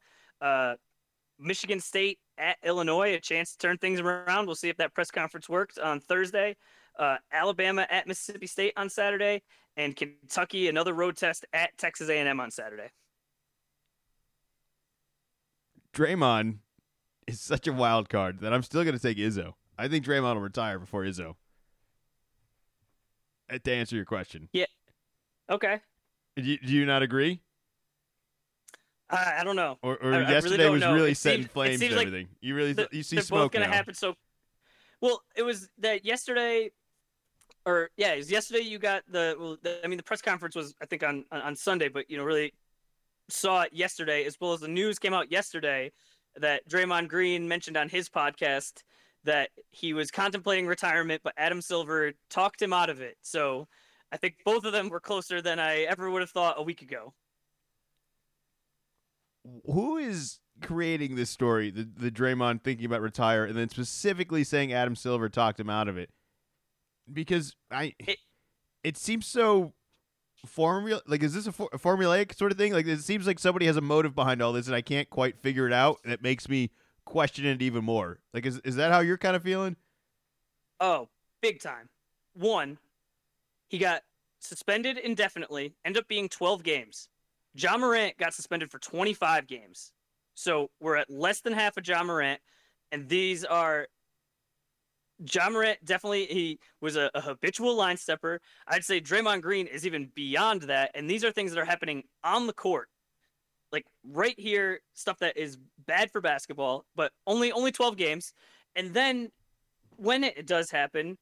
Michigan State at Illinois, a chance to turn things around. We'll see if that press conference worked on Thursday uh, Alabama at Mississippi State on Saturday, and Kentucky another road test at Texas A&M on Saturday. Draymond is such a wild card that I'm still going to take Izzo. I think Draymond will retire before Izzo. Uh, to answer your question. Yeah. Okay. Do you, do you not agree? Uh, I don't know. Or, or I, yesterday I really was know. really it setting flames and everything. Like you really th- you see they're smoke both going to happen so. Well, it was that yesterday or yeah, it was yesterday you got the, well, the, I mean, the press conference was I think on on Sunday, but you know, really saw it yesterday as well as the news came out yesterday that Draymond Green mentioned on his podcast that he was contemplating retirement, but Adam Silver talked him out of it. So I think both of them were closer than I ever would have thought a week ago. Who is creating this story, the, the Draymond thinking about retire, and then specifically saying Adam Silver talked him out of it? because I it, it seems so formula like is this a, for, a, formulaic sort of thing? Like it seems like somebody has a motive behind all this and i can't quite figure it out and it makes me question it even more. Like is, is that how you're kind of feeling? Oh big time. One he got suspended indefinitely end up being 12 games. Ja Morant got suspended for 25 games. So we're at less than half of Ja Morant and these are Ja Morant definitely he was a, a, habitual line stepper. I'd say Draymond Green is even beyond that, and these are things that are happening on the court, like right here, stuff that is bad for basketball, but only only 12 games. And then when it does happen,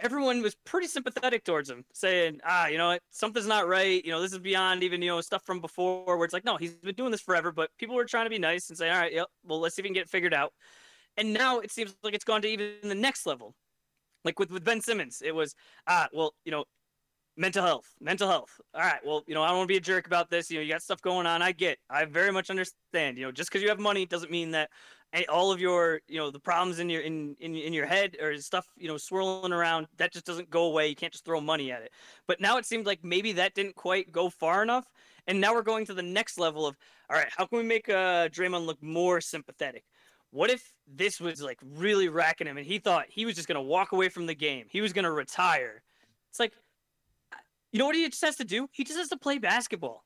everyone was pretty sympathetic towards him, saying, "Ah, you know what, something's not right. You know, this is beyond even you know stuff from before, where it's like, no, he's been doing this forever." But people were trying to be nice and say, "All right, yep, well, let's see if we can get it figured out." And now it seems like it's gone to even the next level. Like with, with Ben Simmons, it was, ah, well, you know, mental health, mental health. All right, well, you know, I don't want to be a jerk about this. You know, you got stuff going on. I get, I very much understand. You know, just because you have money doesn't mean that all of your, you know, the problems in your in, in in your head or stuff, you know, swirling around, that just doesn't go away. You can't just throw money at it. But now it seems like maybe that didn't quite go far enough, and now we're going to the next level of, all right, how can we make uh, Draymond look more sympathetic? What if this was like really racking him and he thought he was just going to walk away from the game? He was going to retire. It's like, you know what he just has to do? He just has to play basketball.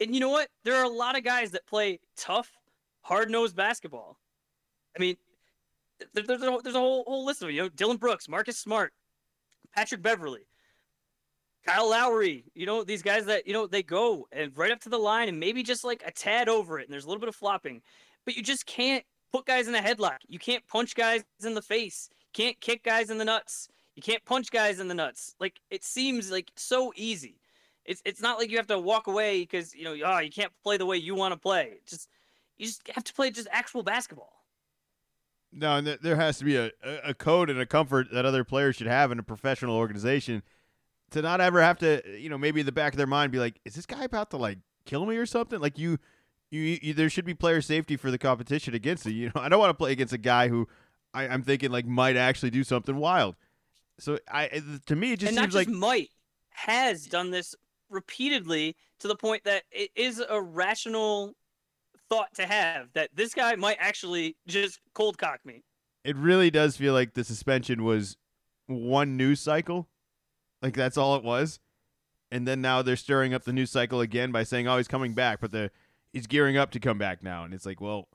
And you know what? There are a lot of guys that play tough, hard nosed basketball. I mean, there's a, there's a whole, whole list of them. You know, Dillon Brooks, Marcus Smart, Patrick Beverley. Kyle Lowry, you know, these guys that, you know, they go and right up to the line and maybe just like a tad over it and there's a little bit of flopping. But you just can't put guys in a headlock. You can't punch guys in the face. You can't kick guys in the nuts. You can't punch guys in the nuts. Like it seems like so easy. It's it's not like you have to walk away because you know oh you can't play the way you want to play. Just you just have to play just actual basketball. No, and there has to be a, a code and a comfort that other players should have in a professional organization to not ever have to, you know, maybe in the back of their mind be like, is this guy about to like kill me or something? Like you, you, you there should be player safety for the competition against it. You know, I don't want to play against a guy who I, am thinking like might actually do something wild. So I, to me, it just and seems like might has done this repeatedly to the point that it is a rational thought to have that this guy might actually just cold cock me. It really does feel like the suspension was one news cycle. Like that's all it was. And then now they're stirring up the news cycle again by saying, "Oh, he's coming back," but the he's gearing up to come back now, and it's like, well,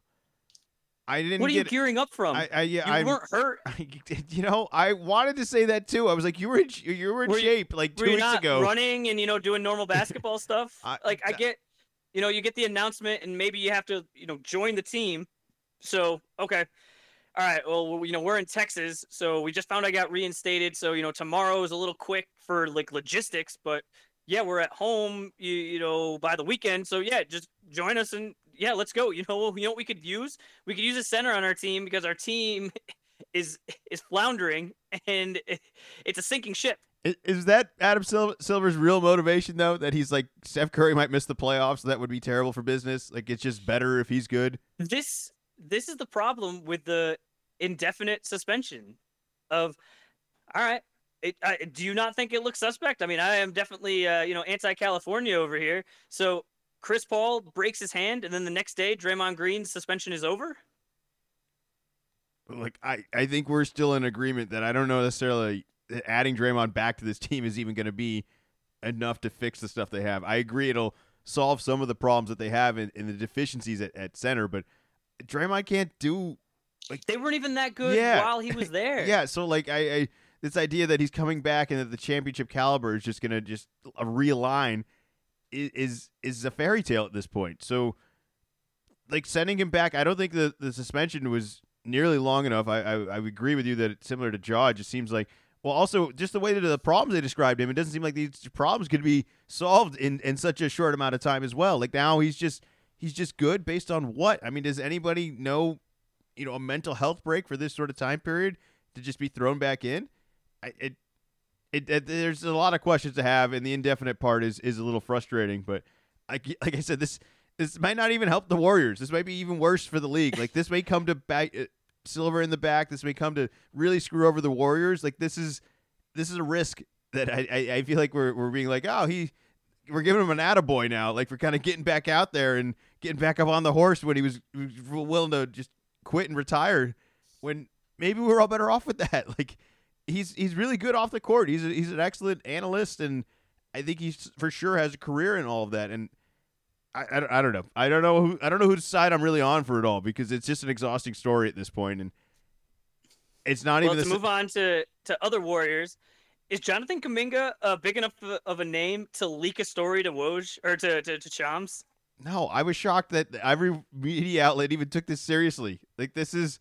I didn't. What are you gearing up from? I, I yeah, you I weren't hurt. I, you know, I wanted to say that too. I was like, you were in, you were in were shape like two weeks ago, running and you know doing normal basketball stuff. I, like I get you know, you get the announcement and maybe you have to, you know, join the team. So, okay. All right. Well, you know, we're in Texas, so we just found I got reinstated. So, you know, tomorrow is a little quick for like logistics, but yeah, we're at home, you, you know, by the weekend. So, yeah, just join us and yeah, let's go. You know, you know what we could use? We could use a center on our team because our team is is floundering and it's a sinking ship. Is, that Adam Silver's real motivation though? That he's like Steph Curry might miss the playoffs, so that would be terrible for business. Like it's just better if he's good. This this is the problem with the indefinite suspension of all right. It, I, do you not think it looks suspect? I mean, I am definitely uh, you know anti-California over here. So Chris Paul breaks his hand, and then the next day, Draymond Green's suspension is over. Like I, I think we're still in agreement that I don't know necessarily adding Draymond back to this team is even going to be enough to fix the stuff they have. I agree it'll solve some of the problems that they have in, in the deficiencies at, at center, but Draymond can't do like they weren't even that good yeah. while he was there. yeah, so like I, I this idea that he's coming back and that the championship caliber is just going to just uh, realign is, is is a fairy tale at this point. So like sending him back, I don't think the the suspension was nearly long enough. I I, I agree with you that it's similar to Ja. It just seems like well, also just the way that the problems they described him, it doesn't seem like these problems could be solved in in such a short amount of time as well. Like now he's just he's just good based on what? I mean, does anybody know, you know, a mental health break for this sort of time period to just be thrown back in? It, it, it there's a lot of questions to have, and the indefinite part is is a little frustrating. But like like I said, this this might not even help the Warriors. This might be even worse for the league. Like this may come to back uh, Silver in the back. This may come to really screw over the Warriors. Like this is this is a risk that I, I, I feel like we're we're being like, oh, he we're giving him an attaboy now. Like we're kind of getting back out there and getting back up on the horse when he was willing to just quit and retire. When maybe we're all better off with that. Like he's he's really good off the court. He's a, he's an excellent analyst, and I think he's for sure has a career in all of that. And I, I, I, don't know. I don't know who I don't know whose side I'm really on for it all because it's just an exhausting story at this point, and it's not well, even. To move on to to other Warriors, is Jonathan Kuminga uh, big enough of a name to leak a story to Woj or to to, to Shams? No, I was shocked that every media outlet even took this seriously. Like this is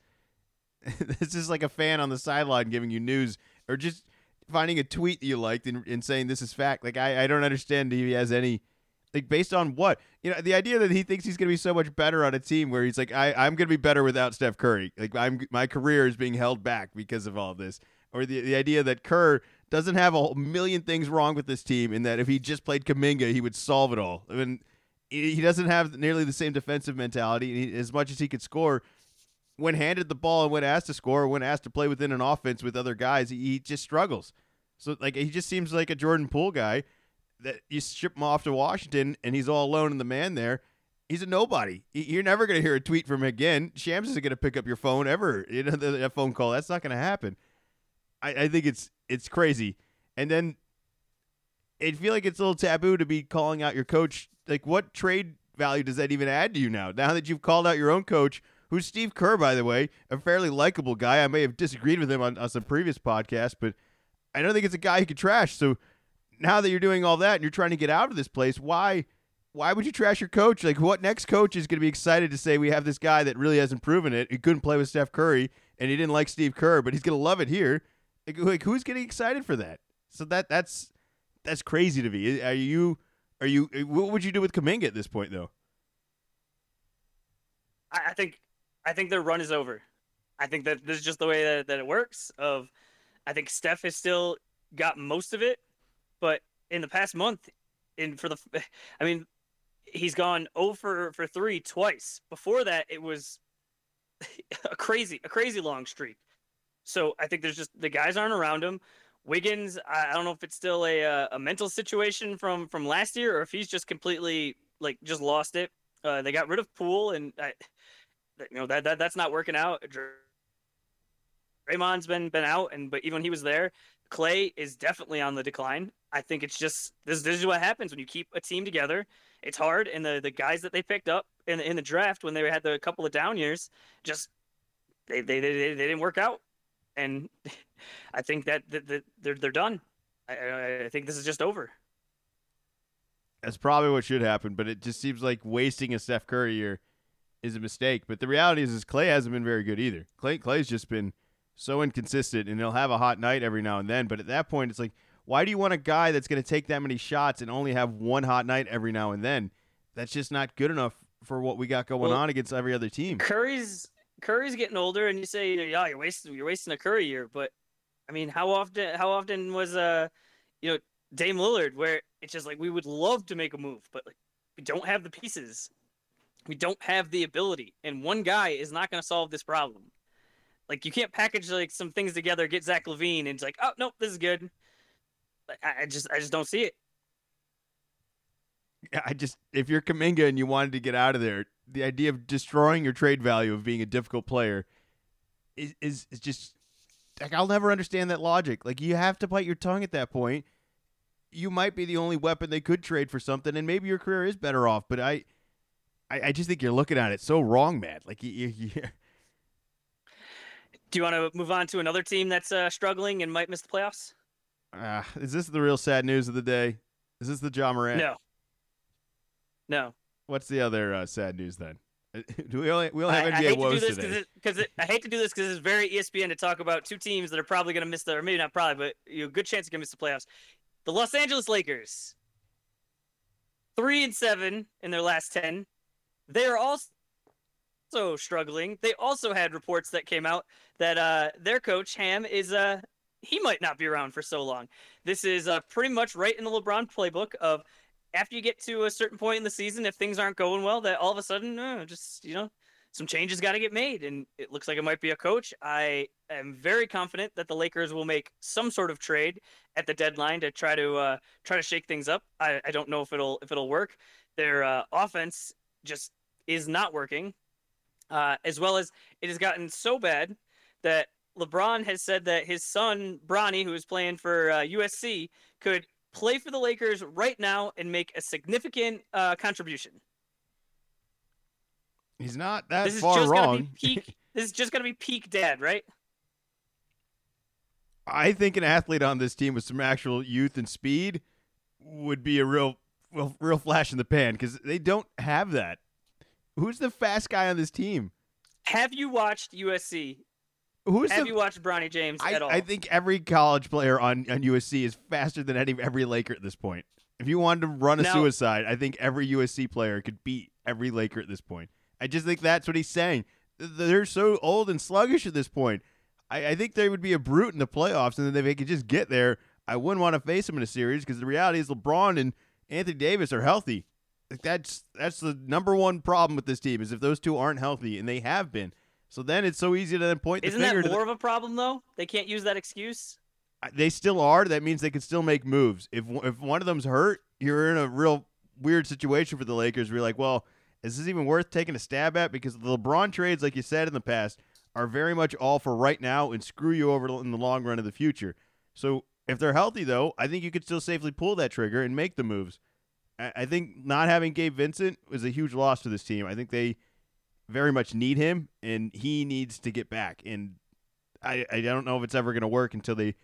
this is like a fan on the sideline giving you news or just finding a tweet that you liked and, and saying this is fact. Like I, I don't understand if he has any like based on what? You know, the idea that he thinks he's going to be so much better on a team where he's like, I, I'm going to be better without Steph Curry. Like I'm, my career is being held back because of all this. Or the the idea that Kerr doesn't have a million things wrong with this team, and that if he just played Kuminga, he would solve it all. I mean, he doesn't have nearly the same defensive mentality. As much as he could score, when handed the ball and when asked to score, when asked to play within an offense with other guys, he, he just struggles. So like he just seems like a Jordan Poole guy that you ship him off to Washington and he's all alone in the man there. He's a nobody. You're never going to hear a tweet from him again. Shams isn't going to pick up your phone ever. You know that phone call. That's not going to happen. I, I think it's it's crazy. And then I feel like it's a little taboo to be calling out your coach. Like, what trade value does that even add to you now? Now that you've called out your own coach, who's Steve Kerr, by the way, a fairly likable guy. I may have disagreed with him on, on some previous podcasts, but I don't think it's a guy you could trash. So now that you're doing all that and you're trying to get out of this place, why why would you trash your coach? Like, what next coach is going to be excited to say we have this guy that really hasn't proven it? He couldn't play with Steph Curry, and he didn't like Steve Kerr, but he's going to love it here. Like, like, who's getting excited for that? So that that's that's crazy to me. Are you are you? What would you do with Kuminga at this point, though? I think I think their run is over. I think that this is just the way that, that it works. Of I think Steph has still got most of it, but in the past month, in for the, I mean, he's gone 0 for for three twice. Before that, it was a crazy a crazy long streak. So I think there's just the guys aren't around him. Wiggins, I, I don't know if it's still a uh, a mental situation from from last year or if he's just completely like just lost it. Uh, they got rid of Poole, and I, you know that, that that's not working out. Draymond's been been out, and but even when he was there, Klay is definitely on the decline. I think it's just this, this is what happens when you keep a team together. It's hard, and the the guys that they picked up in in the draft when they had the couple of down years, just they they they, they didn't work out, and I think that, that, that they're they're done. I, I think this is just over. That's probably what should happen, but it just seems like wasting a Steph Curry year is a mistake. But the reality is, is Klay hasn't been very good either. Klay Klay's just been so inconsistent, and he'll have a hot night every now and then. But at that point, it's like, why do you want a guy that's going to take that many shots and only have one hot night every now and then? That's just not good enough for what we got going well, on against every other team. Curry's Curry's getting older, and you say, yeah, you're wasting you're wasting a Curry year. But I mean, how often how often was uh, you know, Dame Lillard where it's just like we would love to make a move, but like we don't have the pieces. We don't have the ability, and one guy is not going to solve this problem. Like you can't package like some things together, get Zach LaVine, and it's like, oh nope, this is good. I, I just I just don't see it. I just if you're Kuminga and you wanted to get out of there, the idea of destroying your trade value of being a difficult player is is, is just like I'll never understand that logic. Like you have to bite your tongue at that point. You might be the only weapon they could trade for something, and maybe your career is better off. But I, I, I just think you're looking at it so wrong, man. Like you, you, you do you want to move on to another team that's uh, struggling and might miss the playoffs? Uh, is this the real sad news of the day? Is this the Ja Morant? No. No. What's the other uh, sad news then? Do we only we only have I, NBA I woes to today? Because I hate to do this because it's very ESPN to talk about two teams that are probably going to miss the, or maybe not probably, but you know, good chance to miss the playoffs. The Los Angeles Lakers, three and seven in their last ten. They are also struggling. They also had reports that came out that uh, their coach Ham is uh, he might not be around for so long. This is uh, pretty much right in the LeBron playbook of after you get to a certain point in the season, if things aren't going well, that all of a sudden, uh, just you know, some changes got to get made, and it looks like it might be a coach. I am very confident that the Lakers will make some sort of trade at the deadline to try to uh, try to shake things up. I, I don't know if it'll if it'll work. Their uh, offense just is not working uh, as well as it has gotten so bad that LeBron has said that his son Bronny, who is playing for uh, USC, could play for the Lakers right now and make a significant uh, contribution. He's not that this far wrong. Peak, this is just going to be peak dad, right? I think an athlete on this team with some actual youth and speed would be a real, real, real flash in the pan because they don't have that. Who's the fast guy on this team? Have you watched USC? Who's Have the, you watched Bronny James I, at all? I think every college player on, on USC is faster than any every Laker at this point. If you wanted to run a now, suicide, I think every USC player could beat every Laker at this point. I just think that's what he's saying. They're so old and sluggish at this point. I, I think they would be a brute in the playoffs, and then if they could just get there, I wouldn't want to face them in a series because the reality is LeBron and Anthony Davis are healthy that's that's the number one problem with this team is if those two aren't healthy and they have been. So then it's so easy to then point Isn't the finger. That more the, of a problem though? They can't use that excuse. They still are. That means they can still make moves. If if one of them's hurt, you're in a real weird situation for the Lakers. Where you're like, well, is this even worth taking a stab at? Because the LeBron trades, like you said in the past, are very much all for right now and screw you over in the long run of the future. So if they're healthy, though, I think you could still safely pull that trigger and make the moves. I think not having Gabe Vincent was a huge loss to this team. I think they very much need him, and he needs to get back. And I, I don't know if it's ever going to work until they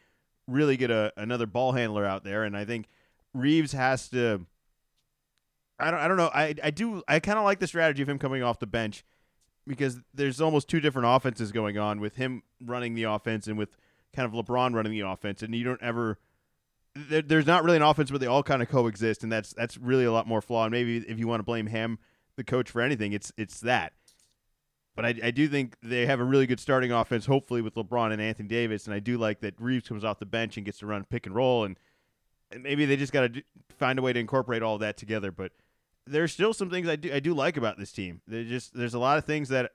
really get a, another ball handler out there. And I think Reaves has to. I don't. I don't know. I I do. I kind of like the strategy of him coming off the bench because there's almost two different offenses going on with him running the offense and with kind of LeBron running the offense, and you don't ever. There, there's not really an offense where they all kind of coexist, and that's that's really a lot more flawed. Maybe if you want to blame him, the coach, for anything, it's it's that. But I, I do think they have a really good starting offense, hopefully with LeBron and Anthony Davis, and I do like that Reaves comes off the bench and gets to run pick and roll, and, and maybe they just got to find a way to incorporate all that together. But there's still some things I do I do like about this team. There just there's a lot of things that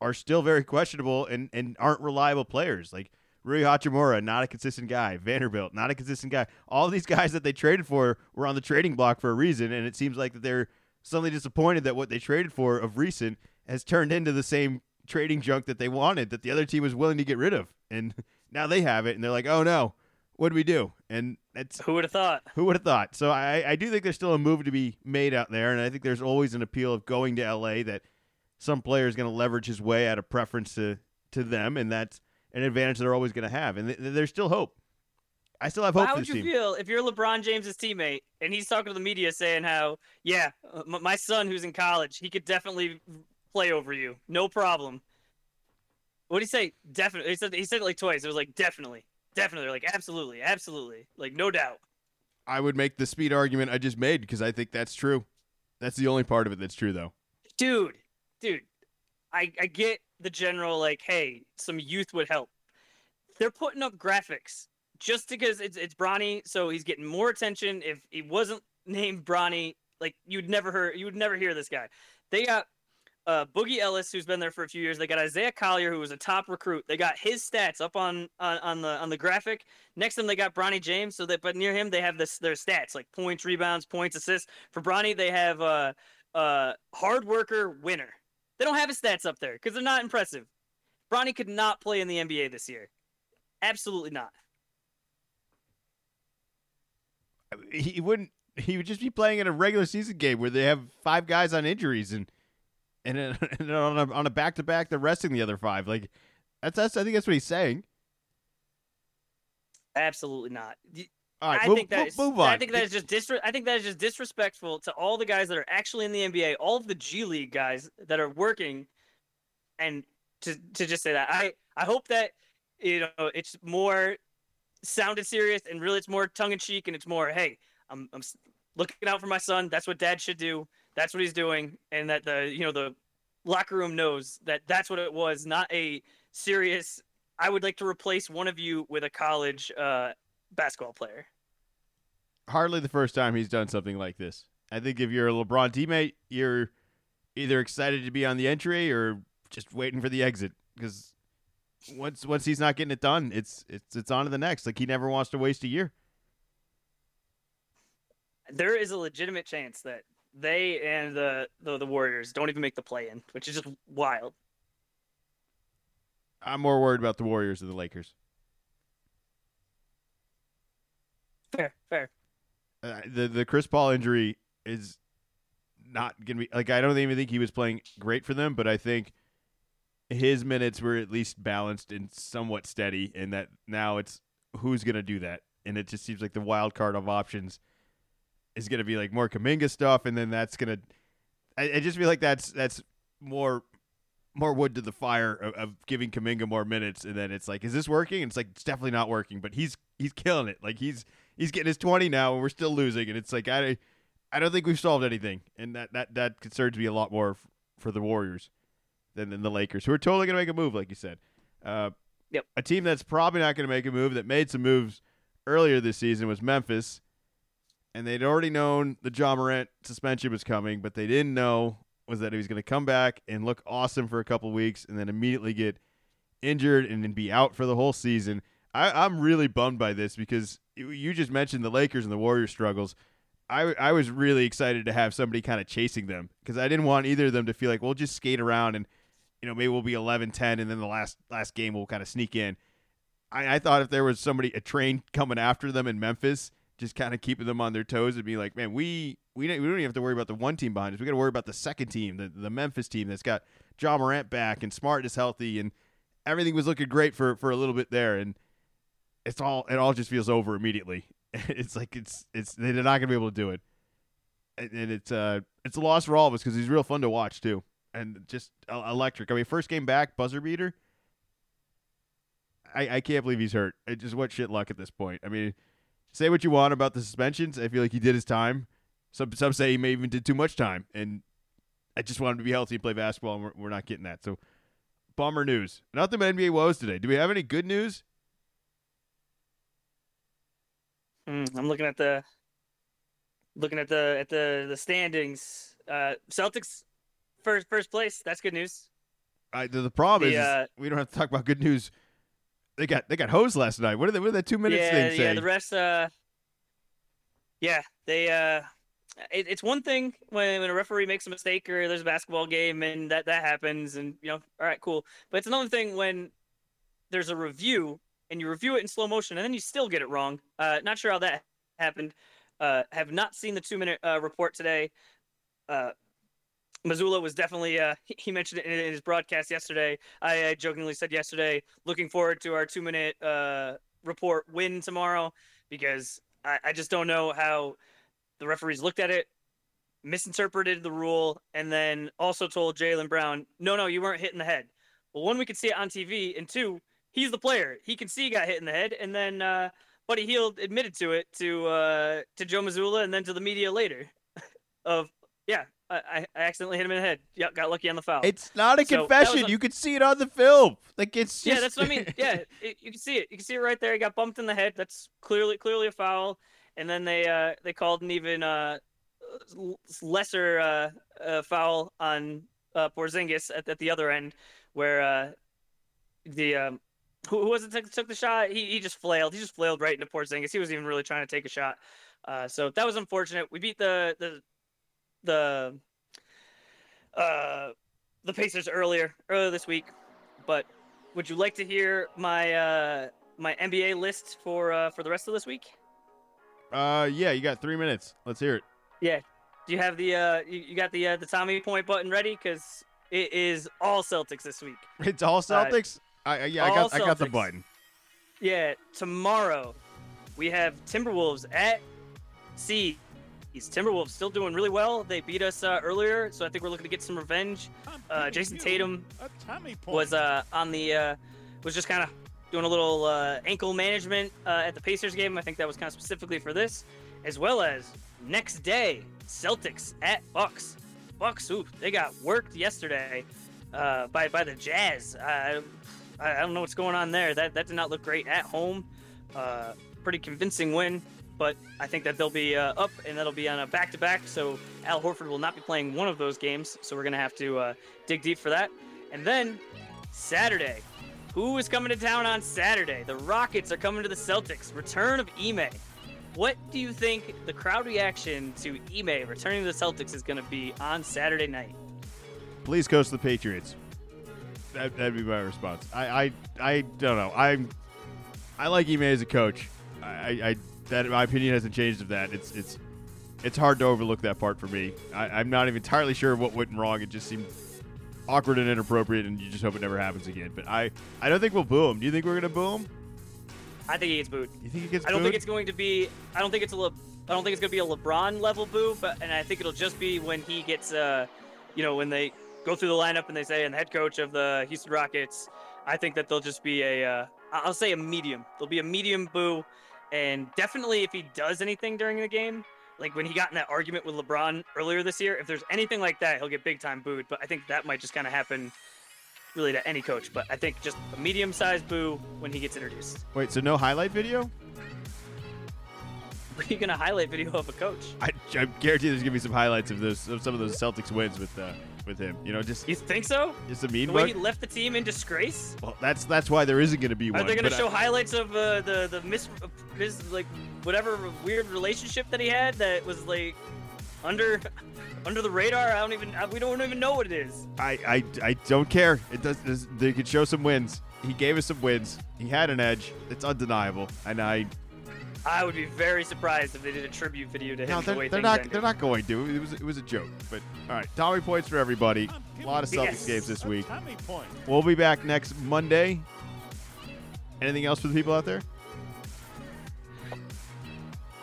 are still very questionable and, and aren't reliable players. Like Rui Hachimura, not a consistent guy. Vanderbilt, not a consistent guy. All these guys that they traded for were on the trading block for a reason, and it seems like that they're suddenly disappointed that what they traded for of recent has turned into the same trading junk that they wanted that the other team was willing to get rid of. And now they have it, and they're like, oh no, what do we do? And that's Who would have thought? who would have thought? So I, I do think there's still a move to be made out there, and I think there's always an appeal of going to LA that some player is going to leverage his way out of preference to, to them, and that's an advantage they're always going to have. And th- there's still hope. I still have hope How for would you team. feel if you're LeBron James's teammate and he's talking to the media saying how, yeah, m- my son who's in college, he could definitely play over you, no problem. What did he say? Definitely. He said he said it like twice. It was like definitely, definitely, like absolutely, absolutely, like no doubt. I would make the speed argument I just made because I think that's true. That's the only part of it that's true, though. dude, dude, I I get the general like, hey, some youth would help. They're putting up graphics just because it's it's Bronny, so he's getting more attention. If he wasn't named Bronny, like you'd never hear you would never hear this guy. They got uh, Boogie Ellis, who's been there for a few years. They got Isaiah Collier, who was a top recruit. They got his stats up on on, on the on the graphic. Next to them, they got Bronny James. So that, but near him, they have this their stats like points, rebounds, points, assists. For Bronny, they have uh uh hard worker, winner. They don't have his stats up there because they're not impressive. Bronny could not play in the NBA this year. Absolutely not. He wouldn't. He would just be playing in a regular season game where they have five guys on injuries and and, and on a on a back to back, they're resting the other five. Like that's that's. I think that's what he's saying. Absolutely not. All right, I move, think that move, is, move on. I think that is just disre- I think that is just disrespectful to all the guys that are actually in the NBA, all of the G League guys that are working, and to to just say that I I hope that you know it's more sounded serious and really it's more tongue in cheek and it's more hey I'm I'm looking out for my son. That's what dad should do. That's what he's doing, and that the you know the locker room knows that that's what it was, not a serious. I would like to replace one of you with a college uh, basketball player. hardly the first time he's done something like this. I think if you're a LeBron teammate, you're either excited to be on the entry or just waiting for the exit because once once he's not getting it done, it's it's it's on to the next. Like he never wants to waste a year. there is a legitimate chance that they and the, the the Warriors don't even make the play in, which is just wild. I'm more worried about the Warriors than the Lakers. Fair, fair. Uh, the the Chris Paul injury is not gonna be like I don't even think he was playing great for them, but I think his minutes were at least balanced and somewhat steady, and that now it's who's gonna do that, and it just seems like the wild card of options is gonna be like more Kuminga stuff, and then that's gonna. I, I just feel like that's that's more more wood to the fire of, of giving Kuminga more minutes, and then it's like, is this working? And it's like it's definitely not working, but he's he's killing it. Like he's he's getting his 20 now and we're still losing and it's like I I don't think we've solved anything and that that that concerns me a lot more f- for the Warriors than, than the Lakers who are totally going to make a move like you said. Uh Yep. A team that's probably not going to make a move that made some moves earlier this season was Memphis and they'd already known the Ja Morant suspension was coming but they didn't know was that he was going to come back and look awesome for a couple weeks and then immediately get injured and then be out for the whole season. I, I'm really bummed by this because you- just mentioned the Lakers and the Warriors struggles. I, I was really excited to have somebody kind of chasing them because I didn't want either of them to feel like we'll just skate around and you know maybe we'll be 11-10 and then the last last game we'll kind of sneak in. I, I thought if there was somebody a train coming after them in Memphis, just kind of keeping them on their toes and be like, man, we we don't, we don't even have to worry about the one team behind us. We got to worry about the second team, the the Memphis team that's got Ja Morant back and Smart is healthy and everything was looking great for for a little bit there and it's all it all just feels over immediately It's like it's it's they're not gonna be able to do it, and, and it's uh it's a loss for all of us because he's real fun to watch too, and just uh, electric. I mean, first game back, buzzer beater. I I can't believe he's hurt. It just what shit luck at this point. I mean, say what you want about the suspensions. I feel like he did his time. Some some say he may even did too much time, and I just want him to be healthy and play basketball, and we're, we're not getting that. So, bummer news. Nothing but NBA woes today. Do we have any good news? Mm, I'm looking at the looking at the at the the standings. Uh, Celtics first first place. That's good news. I, the, the problem The, is, is uh, we don't have to talk about good news. They got they got hosed last night. What are they, what are that two minutes yeah, thing yeah. The rest. Uh, yeah, they. Uh, it, it's one thing when, when a referee makes a mistake or there's a basketball game and that that happens and you know, all right, cool. But it's another thing when there's a review and you review it in slow motion and then you still get it wrong. Uh, not sure how that happened. Uh, have not seen the two minute uh, report today. Uh, Mazzulla was definitely uh, he- mentioned it in his broadcast yesterday. I, jokingly said yesterday, looking forward to our two minute uh, report win tomorrow because I, I just don't know how the referees looked at it, misinterpreted the rule, and then also told Jaylen Brown, no, no, you weren't hit in the head. Well, one, we could see it on TV, and two, he's the player. He can see he got hit in the head, and then uh, Buddy Hield admitted to it to uh, to Joe Mazzulla and then to the media later. of yeah, I, I accidentally hit him in the head. Yeah, got lucky on the foul. It's not a So, confession. a- you could see it on the film. Like it's just yeah, that's what I mean. Yeah, it, you can see it. You can see it right there. He got bumped in the head. That's clearly clearly a foul. And then they uh they called an even uh lesser uh, uh foul on uh Porzingis at, at the other end, where uh the um who, who was it took, took the shot? He he just flailed. He just flailed right into Porzingis. He wasn't even really trying to take a shot. Uh, so that was unfortunate. We beat the the the uh the Pacers earlier earlier this week, but would you like to hear my uh my NBA list for uh for the rest of this week? uh yeah, you got three minutes. Let's hear it. Yeah. Do you have the uh you, you got the uh, the Tommy point button ready? Cause it is all Celtics this week. It's all Celtics. I, I yeah, I all got I got the button. Yeah, tomorrow we have Timberwolves at C's. Timberwolves still doing really well. They beat us uh, earlier, so I think we're looking to get some revenge. Uh, Jayson Tatum was uh, on the uh, was just kind of doing a little uh, ankle management uh, at the Pacers game. I think that was kind of specifically for this, as well as next day Celtics at Bucks. Bucks, ooh, they got worked yesterday uh, by by the Jazz. I, I don't know what's going on there. That that did not look great at home. Uh, pretty convincing win, but I think that they'll be uh, up and that'll be on a back to back. So Al Horford will not be playing one of those games. So we're gonna have to uh, dig deep for that. And then Saturday, who is coming to town on Saturday? The Rockets are coming to the Celtics. Return of Ime. What do you think the crowd reaction to Ime returning to the Celtics is going to be on Saturday night? Please coach the Patriots. That, that'd be my response. I, I I don't know. I'm I like Ime as a coach. I, I, that my opinion hasn't changed of that. It's it's it's hard to overlook that part for me. I, I'm not even entirely sure what went wrong. It just seemed awkward and inappropriate, and you just hope it never happens again. But I I don't think we'll boo him. Do you think we're gonna boo him? I think he gets booed. You think he gets I don't booed? think it's going to be. I don't think it's a. Le, I don't think it's going to be a LeBron level boo, but and I think it'll just be when he gets. Uh, you know, when they go through the lineup and they say, and the head coach of the Houston Rockets. I think that they'll just be a. Uh, I'll say a medium. There'll be a medium boo, and definitely if he does anything during the game, like when he got in that argument with LeBron earlier this year, if there's anything like that, he'll get big time booed. But I think that might just kind of happen. Really to any coach, but I think just a medium-sized boo when he gets introduced. Wait, so no highlight video? Are you gonna highlight video of a coach? I, I guarantee there's gonna be some highlights of those of some of those Celtics wins with uh, with him. You know, just You think so? just a mean The way he left the team in disgrace? Well, that's that's why there isn't gonna be one. Are they but I- show highlights of uh, the the mis his like whatever weird relationship that he had that was like under under the radar? I don't even we don't even know what it is. I, I, I don't care. It does. does- They could show some wins. He gave us some wins. He had an edge. It's undeniable. And I I would be very surprised if they did a tribute video to him no, they're, way they're not. ended. They're not going to. It was it was a joke. But all right, Tommy points for everybody. A lot of Celtics Yes. games this week. Tommy point. We'll be back next Monday. Anything else for the people out there?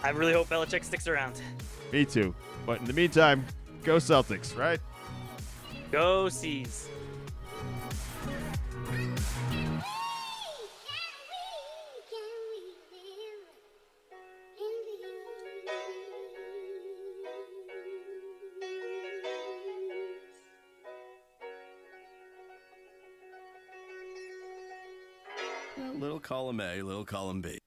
I really hope Belichick sticks around. Me too. But in the meantime, go Celtics, right? Go C's. Little column A, little column B.